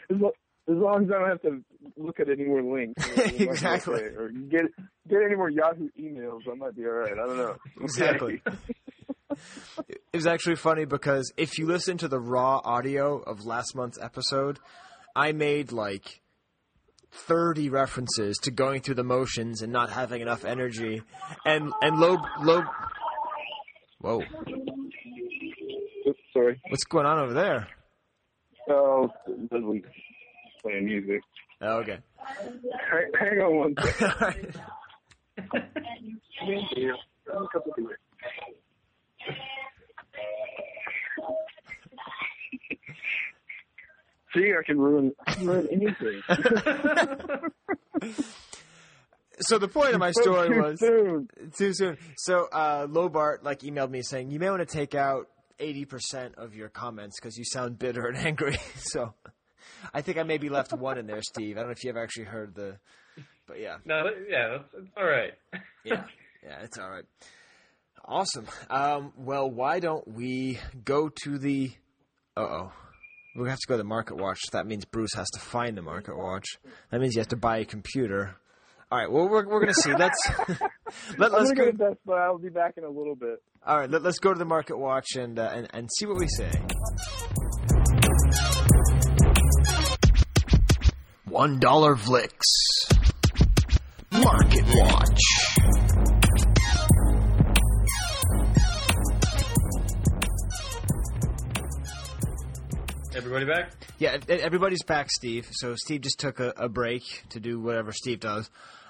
as, as long as I don't have to look at any more links, it Exactly. or get get any more Yahoo emails, I might be all right. I don't know. Exactly. It was actually funny because if you listen to the raw audio of last month's episode, I made like 30 references to going through the motions and not having enough energy. And and low low Whoa. Oops, Sorry. What's going on over there? Oh, playing music. Oh, okay. Hang, hang on one second. Thank you. A cup of beer. See, I can ruin, I can ruin anything. so the point of my story Too was soon. too soon. So uh, Lobart like emailed me saying you may want to take out eighty percent of your comments because you sound bitter and angry. so I think I maybe left one in there, Steve. I don't know if you ever actually heard the, but yeah, No, yeah, that's, that's all right. yeah, yeah, it's all right. Awesome. Um, well, why don't we go to the? Uh oh. We have to go to the Market Watch. That means Bruce has to find the Market Watch. That means you have to buy a computer. All right. Well, we're we're gonna see. Let's let, let's gonna go go. to Best Buy. I'll be back in a little bit. All right, let, us go to the Market Watch and, uh, and and see what we say. One dollar Vlix. Market Watch. Everybody back? Yeah, everybody's back, Steve. So Steve just took a, a break to do whatever Steve does,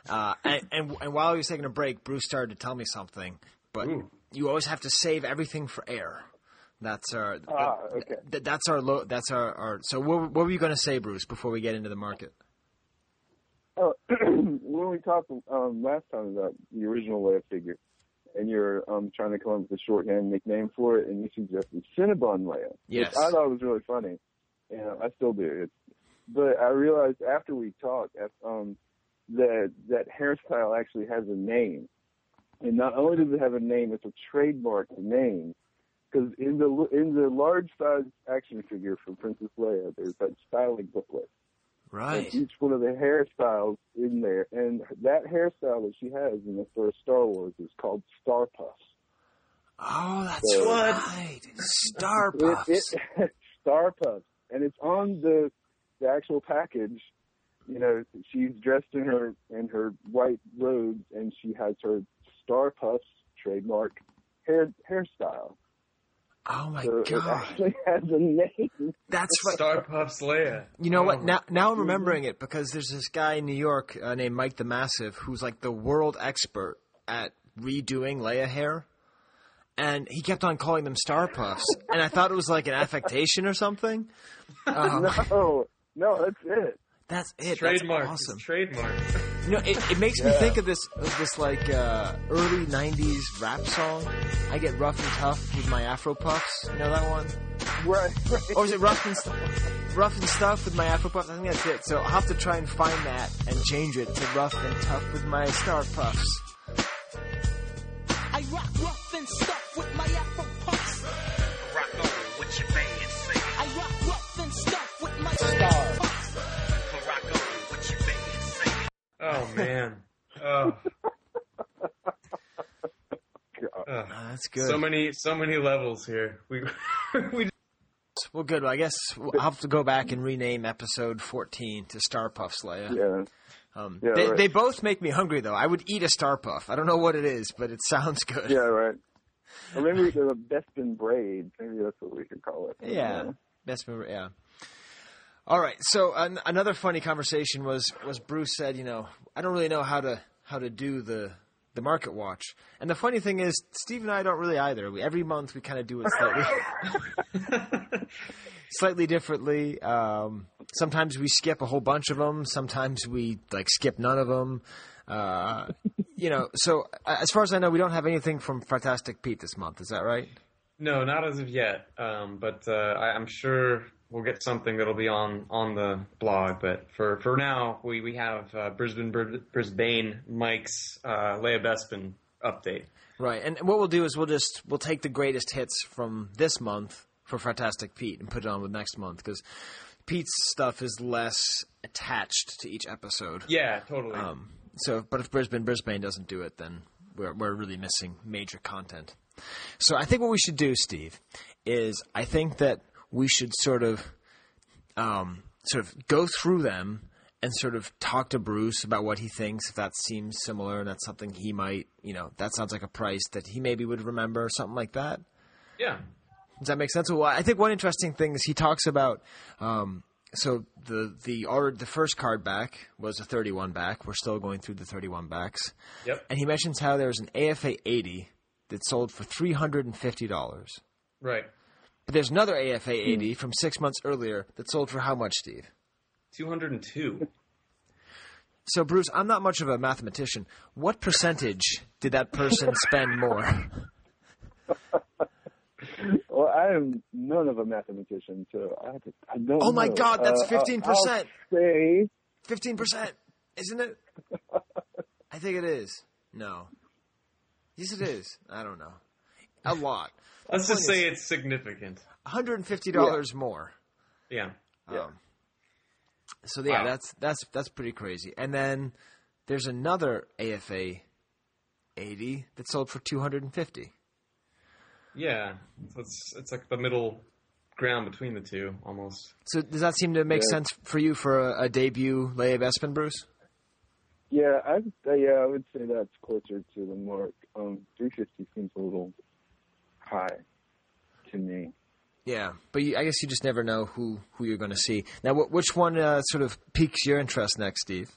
uh, and, and and while he was taking a break, Bruce started to tell me something. But Ooh. you always have to save everything for air. That's our. Ah, okay. th- that's our. Lo- that's our, our. So what, what were you going to say, Bruce, before we get into the market? Oh, when we talked um, last time about the original Leia figure, and you're um, trying to come up with a shorthand nickname for it, and you suggested Cinnabon Leia, Yes. which I thought it was really funny. And I still do. It's, but I realized after we talked um, that that hairstyle actually has a name, and not only does it have a name, it's a trademark name. Because in the in the large size action figure for Princess Leia, there's that styling booklet Right. and each one of the hairstyles in there. And that hairstyle that she has in the first Star Wars is called Star Puffs. Oh, that's So- right. Star It, it, Star Puffs, and it's on the the actual package. You know, she's dressed in her in her white robes, and she has her Star Puffs trademark hair hairstyle. oh my So it god. actually has a name. That's right. Star Puffs Leia. You know Oh. what? Now, now I'm remembering it because there's this guy in New York uh, named Mike the Massive who's like the world expert at redoing Leia hair, and he kept on calling them Star Puffs, and I thought it was like an affectation or something. Um, No, no, that's it. That's it. Trademark. That's awesome. Trademark. You know, it, it makes me think of this of this like uh, early '90s rap song. I get rough and tough with my Afro puffs. You know that one? Right, right. Or is it rough and stuff? Rough and stuff with my Afro Puffs. I think that's it. So I'll have to try and find that and change it to rough and tough with my Star Puffs. I rock rough and stuff Oh man. Oh, oh. That's good. So many, so many levels here. We, we. well, good. Well, I guess I'll have to go back and rename episode 14 to Star Puffs, Leia. Yeah. Um, Yeah, they, right. they both make me hungry, though. I would eat a Star Puff. I don't know what it is, but it sounds good. Yeah, right. Or maybe the best in braid. Maybe that's what we could call it. Yeah. Best member, yeah. All right. So an, another funny conversation was was Bruce said, you know, I don't really know how to how to do the the market watch. And the funny thing is, Steve and I don't really either. We, every month we kind of do it slightly slightly differently. Um, sometimes we skip a whole bunch of them. Sometimes we like skip none of them. Uh, you know, so as far as I know, we don't have anything from Fantastic Pete this month. Is that right? No, not as of yet. Um, but uh, I, I'm sure we'll get something that'll be on on the blog. But for for now, we we have uh, Brisbane Br- Brisbane Mike's uh, Leia Bespin update. Right, and what we'll do is we'll just we'll take the greatest hits from this month for Fantastic Pete and put it on with next month because Pete's stuff is less attached to each episode. Yeah, totally. Um, so, but if Brisbane Brisbane doesn't do it, then we're we're really missing major content. So I think what we should do, Steve, is I think that we should sort of um, sort of go through them and sort of talk to Bruce about what he thinks if that seems similar and that's something he might, you know, that sounds like a price that he maybe would remember or something like that. yeah. Does that make sense? Well, I think one interesting thing is he talks about. Um, so the the the first card back was a 31 back. We're still going through the 31 backs, Yep. and he mentions how there's an AFA 80 that sold for 350 dollars. Right. But there's another AFA 80 from six months earlier that sold for how much, Steve? Two hundred and two. So, Bruce, I'm not much of a mathematician. What percentage did that person spend more? Well, I am none of a mathematician, so I, have to, I don't. Oh my know. God, that's Uh, I'll- 15%. I'll say 15%, isn't it? I think it is. No. Yes, it is. I don't know. A lot. Let's just point say it's significant. $150 more. Yeah. Um, so yeah, Wow. that's that's that's pretty crazy. And then there's another AFA 80 that sold for 250. Yeah. So it's it's like the middle ground between the two, almost. So does that seem to make Yeah. sense for you for a, a debut Leia Bespin, Bruce? Yeah, I would say, yeah, I would say that's closer to the mark. Um, 350 seems a little high to me. Yeah, but you, I guess you just never know who, who you're going to see. Now, wh- which one uh, sort of piques your interest next, Steve?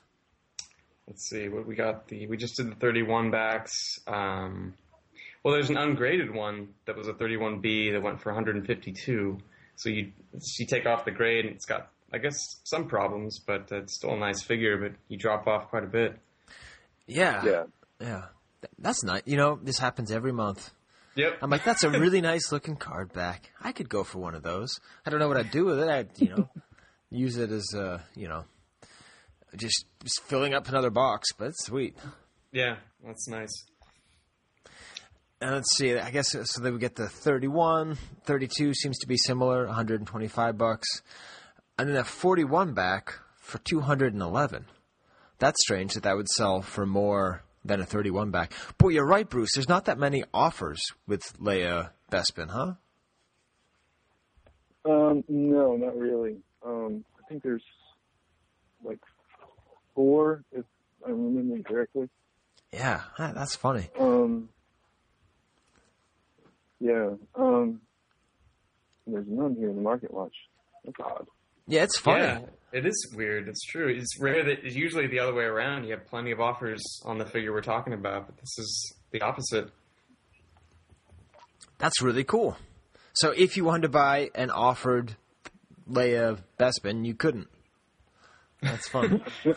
Let's see what we got. The we just did the 31 backs. Um, well, there's an ungraded one that was a 31B that went for 152. So you you take off the grade, and it's got I guess some problems, but it's still a nice figure. But you drop off quite a bit. Yeah, Yeah. yeah. That's nice. You know, this happens every month. Yep. I'm like, that's a really nice looking card back. I could go for one of those. I don't know what I'd do with it. I'd, you know, use it as, uh, you know, just, just filling up another box, but it's sweet. Yeah, that's nice. And let's see, I guess so then we get the 31, 32 seems to be similar, 125 bucks. And then a 41 back for 211. That's strange that that would sell for more than a 31 back. Boy, you're right, Bruce. There's not that many offers with Leia Bespin, huh? Um, no, not really. Um, I think there's like four, if I'm remembering correctly. Yeah, ah, that's funny. Um, yeah. Um, there's none here in the Market Watch. That's odd. Yeah, it's funny. Yeah, it is weird. It's true. It's rare that it's usually the other way around. You have plenty of offers on the figure we're talking about, but this is the opposite. That's really cool. So if you wanted to buy an offered Leia Bespin, you couldn't. That's fun.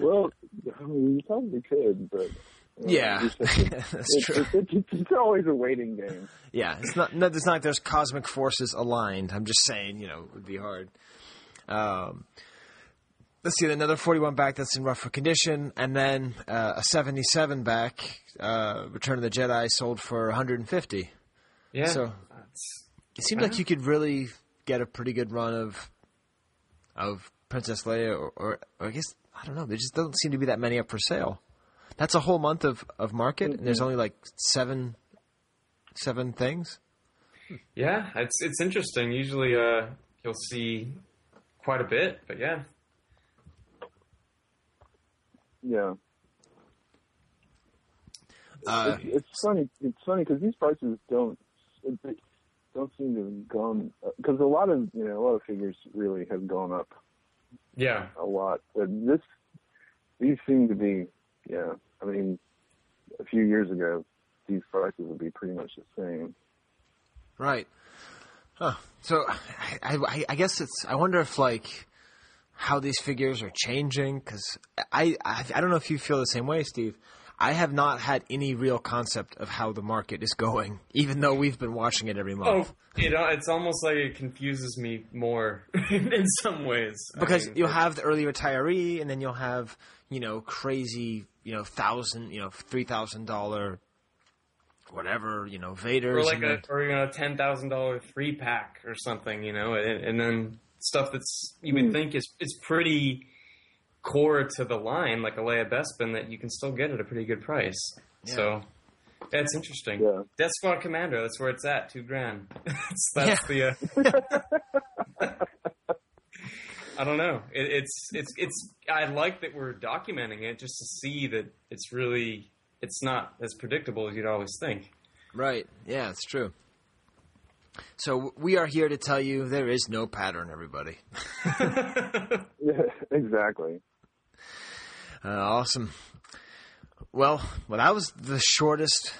Well, I mean, you probably could, but Yeah, It's, that's it's, true. it's, it's, it's always a waiting game. Yeah, it's not. No, it's not like there's cosmic forces aligned. I'm just saying, you know, it would be hard. Um, let's see, another 41 back that's in rougher condition, and then uh, a 77 back, uh, Return of the Jedi, sold for 150. Yeah. So That's- it seemed like you could really get a pretty good run of of Princess Leia, or, or, or I guess I don't know. There just doesn't seem to be that many up for sale. That's a whole month of, of market, and there's only like seven seven things. yeah, it's it's interesting. Usually, uh, you'll see quite a bit, but yeah, Yeah. Uh, it's, it's funny. It's funny because these prices don't it, don't seem to have gone because a lot of you know a lot of figures really have gone up yeah, a lot. But this these seem to be yeah. I mean, a few years ago, these prices would be pretty much the same. Right. Huh. So I, I, I guess it's. I wonder if like how these figures are changing because I, I I don't know if you feel the same way, Steve. I have not had any real concept of how the market is going, even though we've been watching it every Oh, month. you know, it's almost like it confuses me more in some ways. I Because mean, you'll have the early retiree, and then you'll have you know crazy you know thousand you know three thousand dollar whatever you know Vader or like a then- or you know ten thousand dollar three pack or something, you know, and, and then stuff that's you would hmm. think is is pretty core to the line, like a Leia Bespin, that you can still get at a pretty good price. So that's interesting. Yeah. Death Squad Commander, that's where it's at, two grand. that's that's the. Uh, I don't know. It, it's it's it's. I like that we're documenting it just to see that it's really it's not as predictable as you'd always think. Right. Yeah, it's true. So we are here to tell you there is no pattern, everybody. Yeah, exactly. Uh, awesome. Well, well, that was the shortest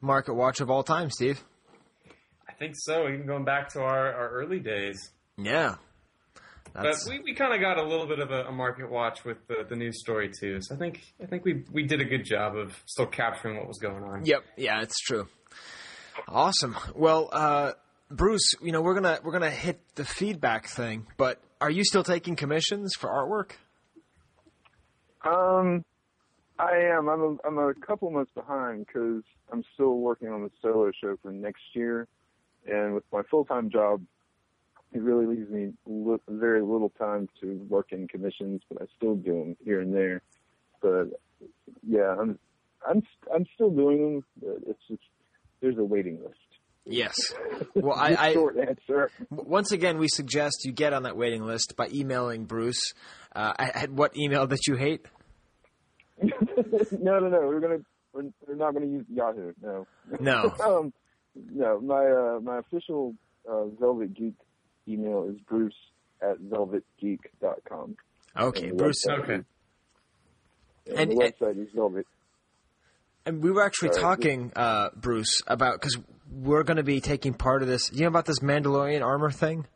market watch of all time, Steve. I think so. Even going back to our, our early days. Yeah. But we, we kind of got a little bit of a, a market watch with the, the news story too. So I think I think we we did a good job of still capturing what was going on. Yep. Yeah, it's true. Awesome. Well, uh, Bruce, you know we're gonna we're gonna hit the feedback thing, but are you still taking commissions for artwork? Um, I am. I'm a, I'm a couple months behind because I'm still working on the solo show for next year, and with my full time job, it really leaves me li- very little time to work in commissions, but I still do them here and there. But yeah, I'm I'm I'm still doing them. But it's just there's a waiting list. Yes. Well, I, I Short answer. once again we suggest you get on that waiting list by emailing Bruce uh, at at what email that you hate. no, no, no. We're gonna we're, we're not gonna use Yahoo. No. No. um, no. My uh, my official uh, Velvet Geek email is Bruce at velvetgeek.com. Okay, And the Bruce. website Okay. is- And, And- the website is Velvet. And we were actually Sorry. talking, uh, Bruce, about because we're going to be taking part of this. You know about this Mandalorian armor thing?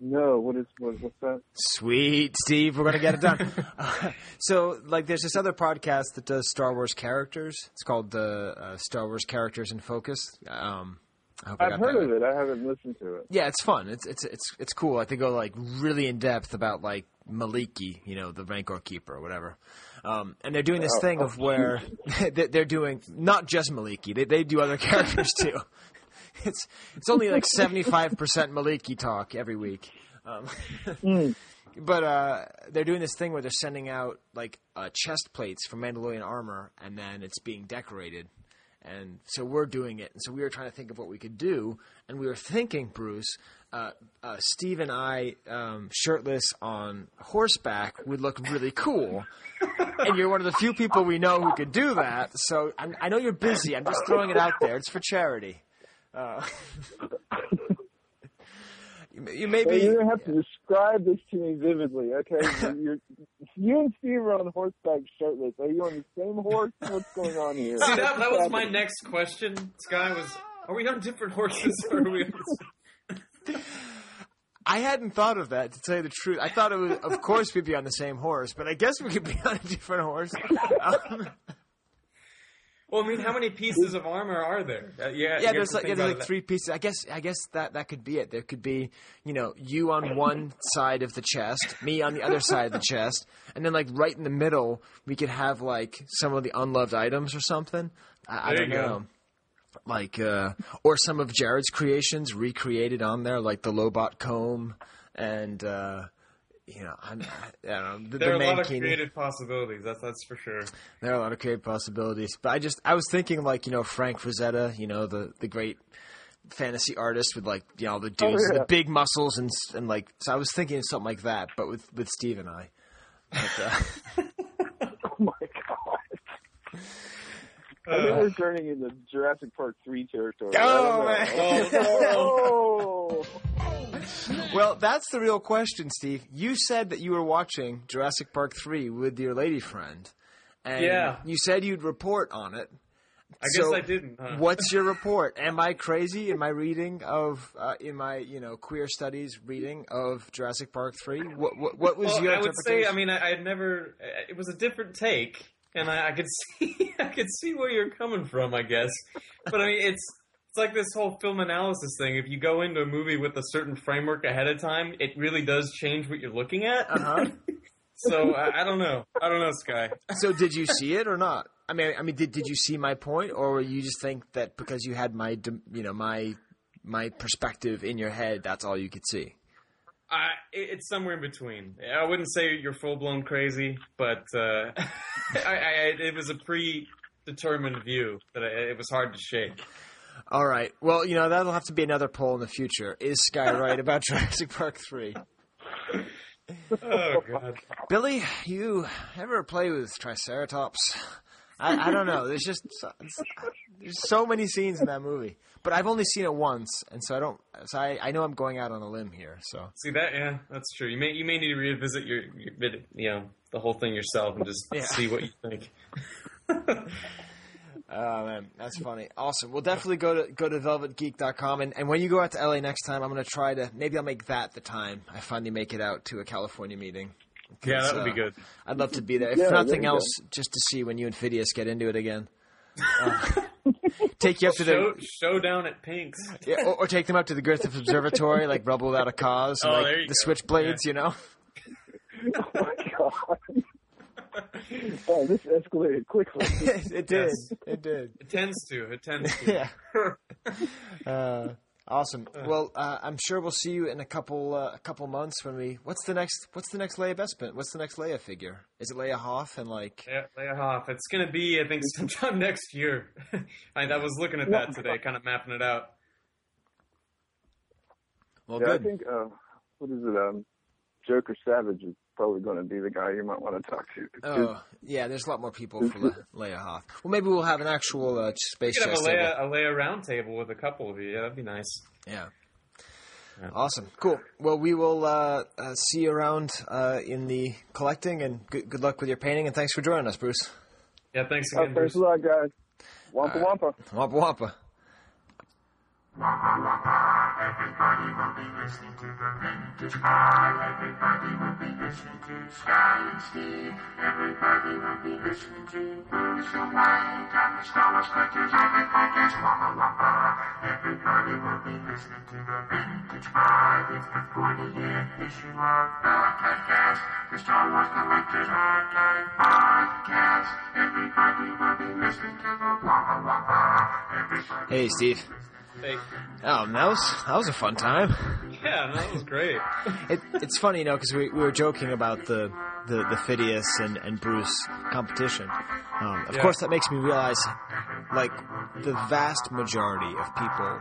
No, what is what, what's that? Sweet, Steve. We're going to get it done. Uh, so, like, there's this other podcast that does Star Wars characters. It's called the uh, Star Wars Characters in Focus. Um, I hope I I've got heard of right. it. I haven't listened to it. Yeah, it's fun. It's it's it's it's cool. Like they go like really in depth about like Maliki, you know, the Rancor Keeper or whatever. Um, and they're doing this Oh, thing oh, of where they- they're doing not just Maliki. They they do other characters too. It's it's only like seventy five percent Maliki talk every week. Um, But uh, they're doing this thing where they're sending out like uh, chest plates for Mandalorian armor, and then it's being decorated. And so we're doing it. And so we were trying to think of what we could do. And we were thinking, Bruce, uh, uh, Steve and I, um, shirtless on horseback, would look really cool. and you're one of the few people we know who could do that. So I'm, I know you're busy. I'm just throwing it out there. It's for charity. Uh, you may- you may Hey, be. you're gonna have to describe this to me vividly, okay? You're, you and Steve are on horseback shirtless. Are you on the same horse? What's going on here? See, that, that was my next question, Skye. Was are we on different horses or are we? I hadn't thought of that to tell you the truth. I thought it was, of course, we'd be on the same horse, but I guess we could be on a different horse. Um, Well, I mean, how many pieces of armor are there? Uh, yeah, yeah, there's like, yeah, there's like three pieces. I guess I guess that that could be it. There could be you know you on one side of the chest, me on the other side of the chest, and then like right in the middle we could have like some of the unloved items or something. I, I don't you go. Know. Like uh, or some of Jared's creations recreated on there, like the Lobot comb and uh, you know I'm, I, I don't know the, There are the a lot of mankini. creative possibilities. That's that's for sure. There are a lot of creative possibilities, but I just I was thinking like you know Frank Frazetta, you know the the great fantasy artist with like you know the dudes, yeah. the big muscles and and like so I was thinking of something like that, but with with Steve and I. But, uh, Oh my god. I think we're turning into Jurassic Park 3 territory. Oh, I don't know. man. Oh. well, that's the real question, Steve. You said that you were watching Jurassic Park three with your lady friend, and Yeah. you said you'd report on it. I guess I didn't. Huh? What's your report? Am I crazy in my reading of uh, in my you know queer studies reading of Jurassic Park three? What what, what was Well, your I would say. I mean, I, I had never. It was a different take, and I, I could see, I could see where you're coming from, I guess. But I mean, it's it's like this whole film analysis thing. If you go into a movie with a certain framework ahead of time, it really does change what you're looking at. Uh-huh. so I, I don't know. I don't know, Skye. so did you see it or not? I mean, I mean, did did you see my point, or you just think that because you had my you know my my perspective in your head, that's all you could see? I, it's somewhere in between. I wouldn't say you're full blown crazy, but uh, I, I, it was a predetermined view that I, it was hard to shake. All right. Well, you know that'll have to be another poll in the future. Is Skye right about Jurassic Park three? Oh God. Billy, you ever play with Triceratops? I, I don't know. There's just so, there's so many scenes in that movie, but I've only seen it once, and so I don't. So I, I know I'm going out on a limb here. So See that? Yeah, that's true. You may you may need to revisit your, your vid- you know the whole thing yourself and just Yeah. see what you think. Oh man, that's funny. Awesome. We'll definitely go to go to velvetgeek.com and, and when you go out to LA next time, I'm gonna try to maybe I'll make that the time I finally make it out to a California meeting. Yeah, that would be uh, good. I'd love to be there. If Yeah, nothing you else, just to see when you and Phidias get into it again. Uh, take you up to Show, the showdown at Pink's. yeah, or, or take them up to the Griffith Observatory, like Rebel Without a Cause, and, Oh, like the go. Switchblades, you know. oh my god. oh, this escalated quickly. it did. Yes. It did. It tends to. It tends to. yeah. Uh, awesome. Well, uh, I'm sure we'll see you in a couple uh, a couple months when we. What's the next? What's the next Leia Bespin? What's the next Leia figure? Is it Leia Hoth and like? Yeah, lay it off. It's gonna be, I think, sometime next year. I, I was looking at that today, kind of mapping it out. Well, yeah, I think, uh, what is it, um, Joker Savage is probably going to be the guy you might want to talk to. Oh, yeah. There's a lot more people for Le- Leia Hoth. Well, maybe we'll have an actual uh, space You could have chess a table. Leia, a Leia round table with a couple of you. Yeah, that'd be nice. Yeah. Yeah. Awesome. Cool. Well, we will uh, uh, see you around uh, in the collecting, and good, good luck with your painting. And thanks for joining us, Bruce. Yeah, thanks Oh, again, thanks a lot, guys. Wampa Wampa. Wampa wampa. Everybody will be listening to the Vintage Pod. Everybody will be listening to Skye and Steve. Everybody will be listening to Bruce and Wyatt and the Star Wars Collectors Epic Podcast. Wampa Wampa. Everybody will be listening to the Vintage Pod. It's the 40th issue of the podcast. The Star Wars Collectors Archive Podcast. Everybody will be listening to the Wampa. Everybody Hey, Steve. Hey. Oh, that was that was a fun time. Yeah, that was great. It, it's funny, you know, because we, we were joking about the the, the Phidias and, and Bruce competition. Um, of Yeah. course, that makes me realize, like, the vast majority of people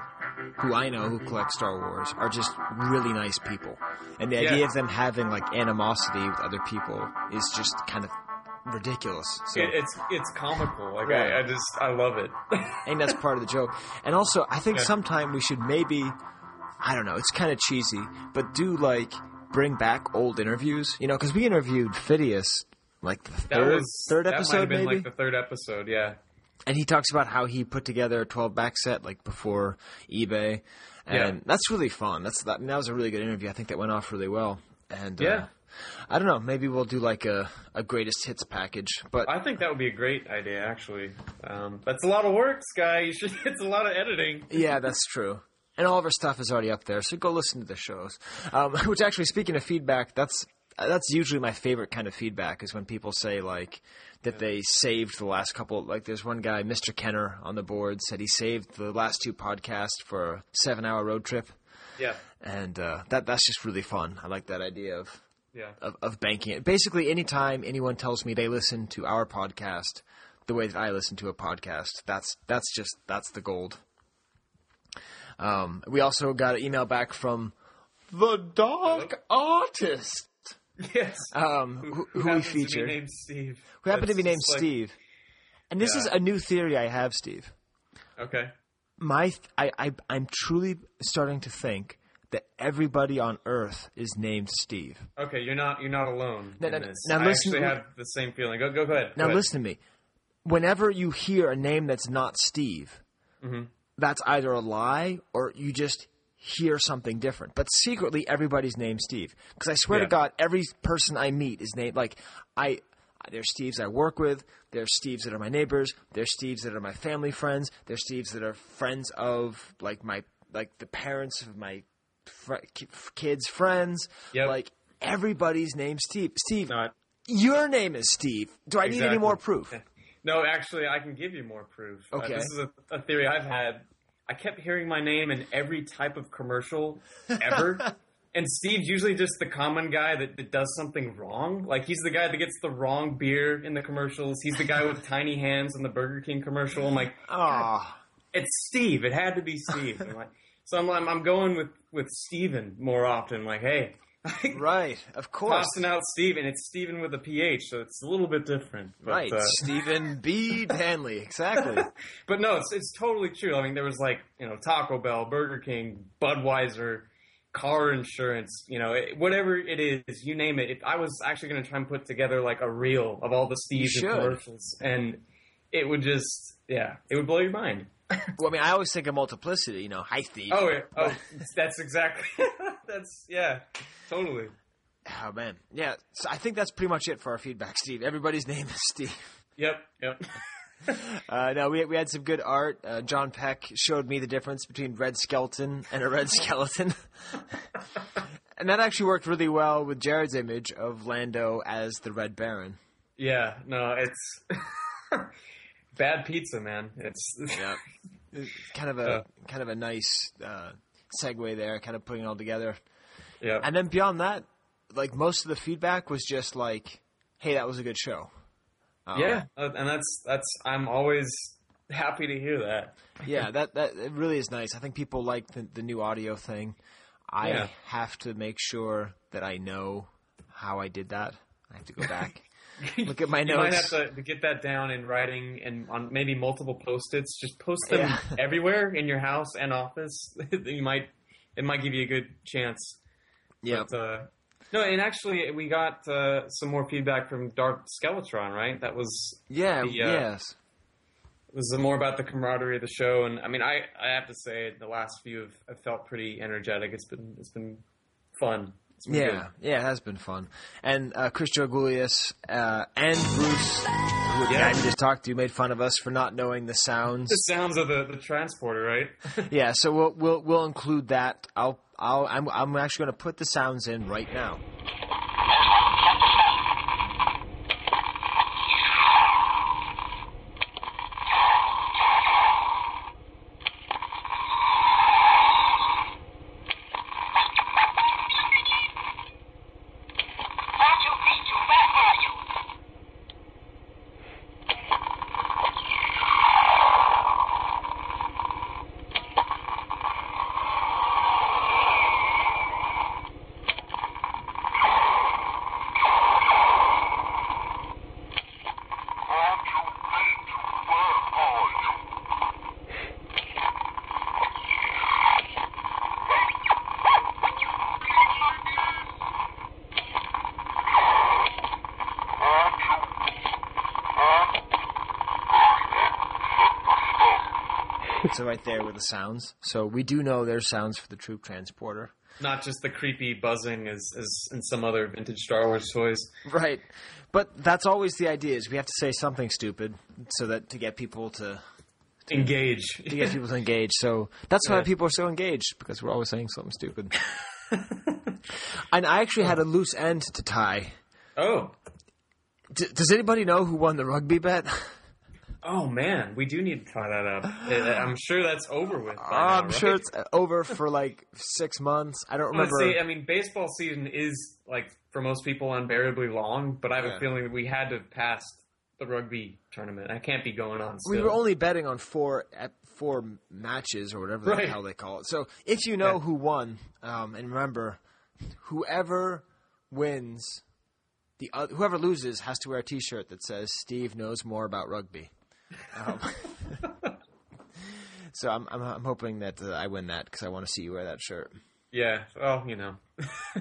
who I know who collect Star Wars are just really nice people, and the Yeah. idea of them having like animosity with other people is just kind of ridiculous. So It, it's it's comical. Like Right. I, I just I love it. I think that's part of the joke. And also, I think Yeah. sometime we should maybe, I don't know, it's kind of cheesy, but do like bring back old interviews, you know, because we interviewed Phidias like the third, was third episode have been maybe, like the third episode. Yeah. and he talks about how he put together a 12 back set like before eBay. and Yeah. that's really fun. That's that, that was a really good interview. I think that went off really well. And Yeah. uh, I don't know. Maybe we'll do like a, a greatest hits package. But I think that would be a great idea, actually. Um, that's a lot of work, Skye. Should. It's a lot of editing. yeah, that's true. And all of our stuff is already up there, so go listen to the shows. Um, which actually, speaking of feedback, that's that's usually my favorite kind of feedback is when people say like that they saved the last couple. Like there's one guy, Mr. Kenner, on the board said he saved the last two podcasts for a seven-hour road trip, Yeah. and uh, that that's just really fun. I like that idea of Yeah. of, of banking it. Basically, anytime anyone tells me they listen to our podcast the way that I listen to a podcast, that's that's just that's the gold. Um, we also got an email back from the Dark Artist, Yes. um, who, who, we to be featured, named Steve. who happened to be named like- Steve. And this Yeah. is a new theory I have, Steve. Okay. My, th- I, I, I'm truly starting to think that everybody on Earth is named Steve. Okay, you're not you're not alone Now- in now- this. now I listen- actually have the same feeling. Go go go ahead. Now go ahead. listen to me. Whenever you hear a name that's not Steve, Mm-hmm. that's either a lie or you just hear something different. But secretly, everybody's named Steve. Because I swear to God, every person I meet is named like I. There's Steves I work with. There's Steves that are my neighbors. There's Steves that are my family friends. There's Steves that are friends of like my like the parents of my fr- kids' friends. Yep. Like everybody's named Steve. Steve, No, I- your name is Steve. Do I need any more proof? No, actually, I can give you more proof. Uh, Okay. this is a, a theory I've had. I kept hearing my name in every type of commercial ever. and Steve's usually just the common guy that, that does something wrong. Like, he's the guy that gets the wrong beer in the commercials. He's the guy with tiny hands in the Burger King commercial. I'm like, Ah, it's Steve. It had to be Steve. I'm like, so I'm, I'm, I'm going with, with Steven more often. Like, hey, right. Of course. tossing out Steve, and it's Steven with a PH, so it's a little bit different. But, Right. uh, Stephen B. Danley. Exactly. But no, it's it's totally true. I mean, there was like you know Taco Bell, Burger King, Budweiser, car insurance, you know, it, whatever it is, you name it. If I was actually going to try and put together like a reel of all the Steves commercials, and it would just yeah, it would blow your mind. well, I mean, I always think of multiplicity. You know, hi Steve. Oh, yeah. oh, that's exactly that's yeah, totally. Oh man, yeah. So I think that's pretty much it for our feedback, Steve. Everybody's name is Steve. Yep, yep. Uh, no, we we had some good art. Uh, John Peck showed me the difference between red skeleton and a red skeleton, and that actually worked really well with Jared's image of Lando as the Red Baron. Yeah, no, it's bad pizza, man. It's Yeah, kind of a Yeah. kind of a nice uh, segue there, kind of putting it all together. yeah. And then beyond that, like most of the feedback was just like, "Hey, that was a good show." Um, yeah, uh, and that's that's I'm always happy to hear that. yeah, that that it really is nice. I think people like the, the new audio thing. I Yeah. have to make sure that I know how I did that. I have to go back, look at my You might have to, to get that down in writing and on maybe multiple post-its. Just post them Yeah. everywhere in your house and office. you might it might give you a good chance. Yeah, uh, no, and actually we got uh, some more feedback from Dark Skeletron, right? That was yeah, the, uh, yes. It was more about the camaraderie of the show, and I mean, I, I have to say the last few have, have felt pretty energetic. It's been it's been fun. Yeah, good. yeah, it has been fun. And uh, Chris Jorgulius uh, and Bruce, who Yeah. I just talked to, made fun of us for not knowing the sounds. The sounds of the, the transporter, right? yeah, so we'll we'll we'll include that. I'll I'll I'm I'm actually going to put the sounds in right now. So right there with the sounds. So we do know there's sounds for the troop transporter. Not just the creepy buzzing as, as in some other vintage Star Wars toys. Right. But that's always the idea is we have to say something stupid so that to get people to Engage. to get people to engage. So that's why Yeah. people are so engaged because we're always saying something stupid. and I actually had a loose end to tie. Oh. D- does anybody know who won the rugby bet? Oh man, we do need to tie that up. Uh, I'm sure that's over with. I'm right? sure it's over for like six months. I don't remember. say, I mean, baseball season is like for most people unbearably long, but I have Yeah. a feeling that we had to passed the rugby tournament. I can't be going on. Still. we were only betting on four at four matches or whatever Right. the hell they call it. So if you know who won, um, and remember, whoever wins, the oth- whoever loses has to wear a T-shirt that says "Steve knows more about rugby." Um, so I'm, I'm I'm hoping that uh, I win that because I want to see you wear that shirt. Yeah. Well, you know,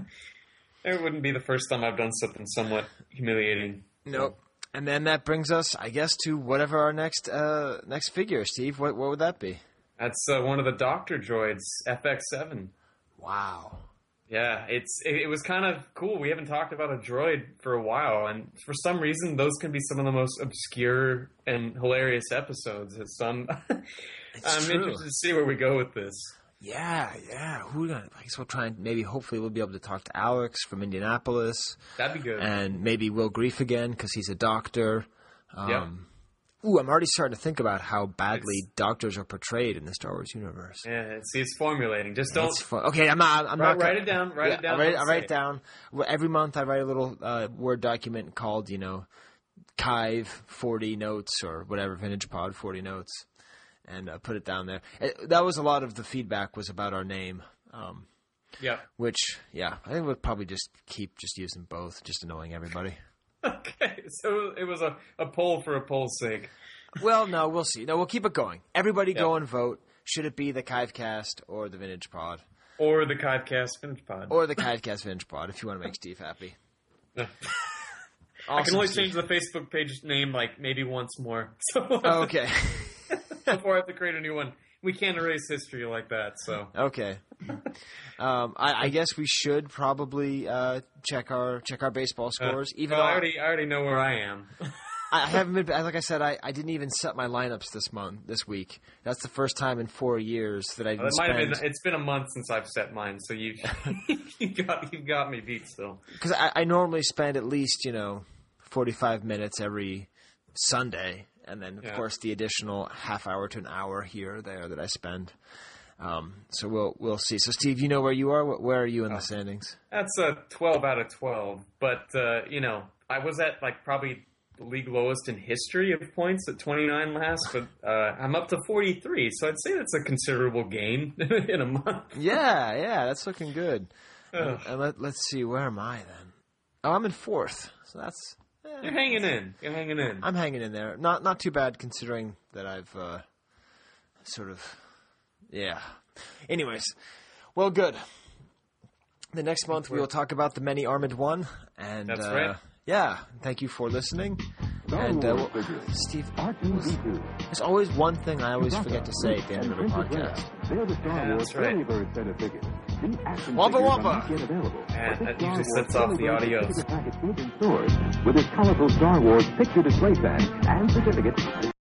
it wouldn't be the first time I've done something somewhat humiliating. Nope. And then that brings us, I guess, to whatever our next uh, next figure, Steve. What what would that be? That's uh, one of the Doctor droids, FX7. Wow. Yeah, it's it, it was kind of cool. We haven't talked about a droid for a while, and for some reason, those can be some of the most obscure and hilarious episodes. It's um, I'm true. interested to see where we go with this. Yeah, yeah. Who? I guess we'll try and maybe, hopefully, we'll be able to talk to Alex from Indianapolis, That'd be good. and maybe Will Grief again because he's a doctor. Um, Yeah. Ooh, I'm already starting to think about how badly doctors are portrayed in the Star Wars universe. yeah, see, it's formulating. Just don't It's fun. Okay, I'm not. I'm Write- not. gonna- write it down, write it down, I write, I write it down. Well, Every month, I write a little uh, word document called, you know, Kive 40 notes or whatever, Vintage Pod 40 notes, and uh, put it down there. It, that was a lot of the feedback was about our name. Um, Yeah. Which, yeah, I think we'll probably just keep just using both, just annoying everybody. Okay, so it was a, a poll for a poll's sake. well, no, we'll see. No, we'll keep it going. Everybody Yeah. go and vote. Should it be the Kivecast or the Vintage Pod? Or the Kivecast Vintage Pod. Or the Kivecast Vintage Pod if you want to make Steve happy. I can only Steve. change the Facebook page name like maybe once more. So Oh, okay. before I have to create a new one. We can't erase history like that, so Okay. Um, I, I guess we should probably uh, check our check our baseball scores. Uh, even well, though I already I already know where I am. I haven't been, like I said, I, I didn't even set my lineups this month, this week. That's the first time in four years that I It didn't might have spend. been. It's been a month since I've set mine, so you you got you got me beat still. Because I, I normally spend at least you know forty five minutes every Sunday, and then of Yeah. course the additional half hour to an hour here or there that I spend. Um, so we'll we'll see. So Steve, you know where you are. Where are you in the standings? That's a twelve out of twelve. But uh, you know, I was at like probably the league lowest in history of points at twenty nine last, but uh, I'm up to forty three. So I'd say that's a considerable gain in a month. Yeah, yeah, that's looking good. And, and let, let's see, where am I then? Oh, I'm in fourth, so that's You're hanging in. You're hanging in. I'm hanging in there. Not not too bad considering that I've uh, sort of yeah. Anyways, well, good. The next month we will talk about the many armored one, and That's uh, right. Yeah, thank you for listening. And uh, well. Steve, R2D2. there's always one thing I always forget to say at the end of every podcast. They're the Star Yeah, Wars that's right. Early bird set of figures. These action Wampa figures wampa. are not yet available. Yeah, but this that usually sets off the audio. figure package is in stores with its colorful Star Wars picture display stand and certificate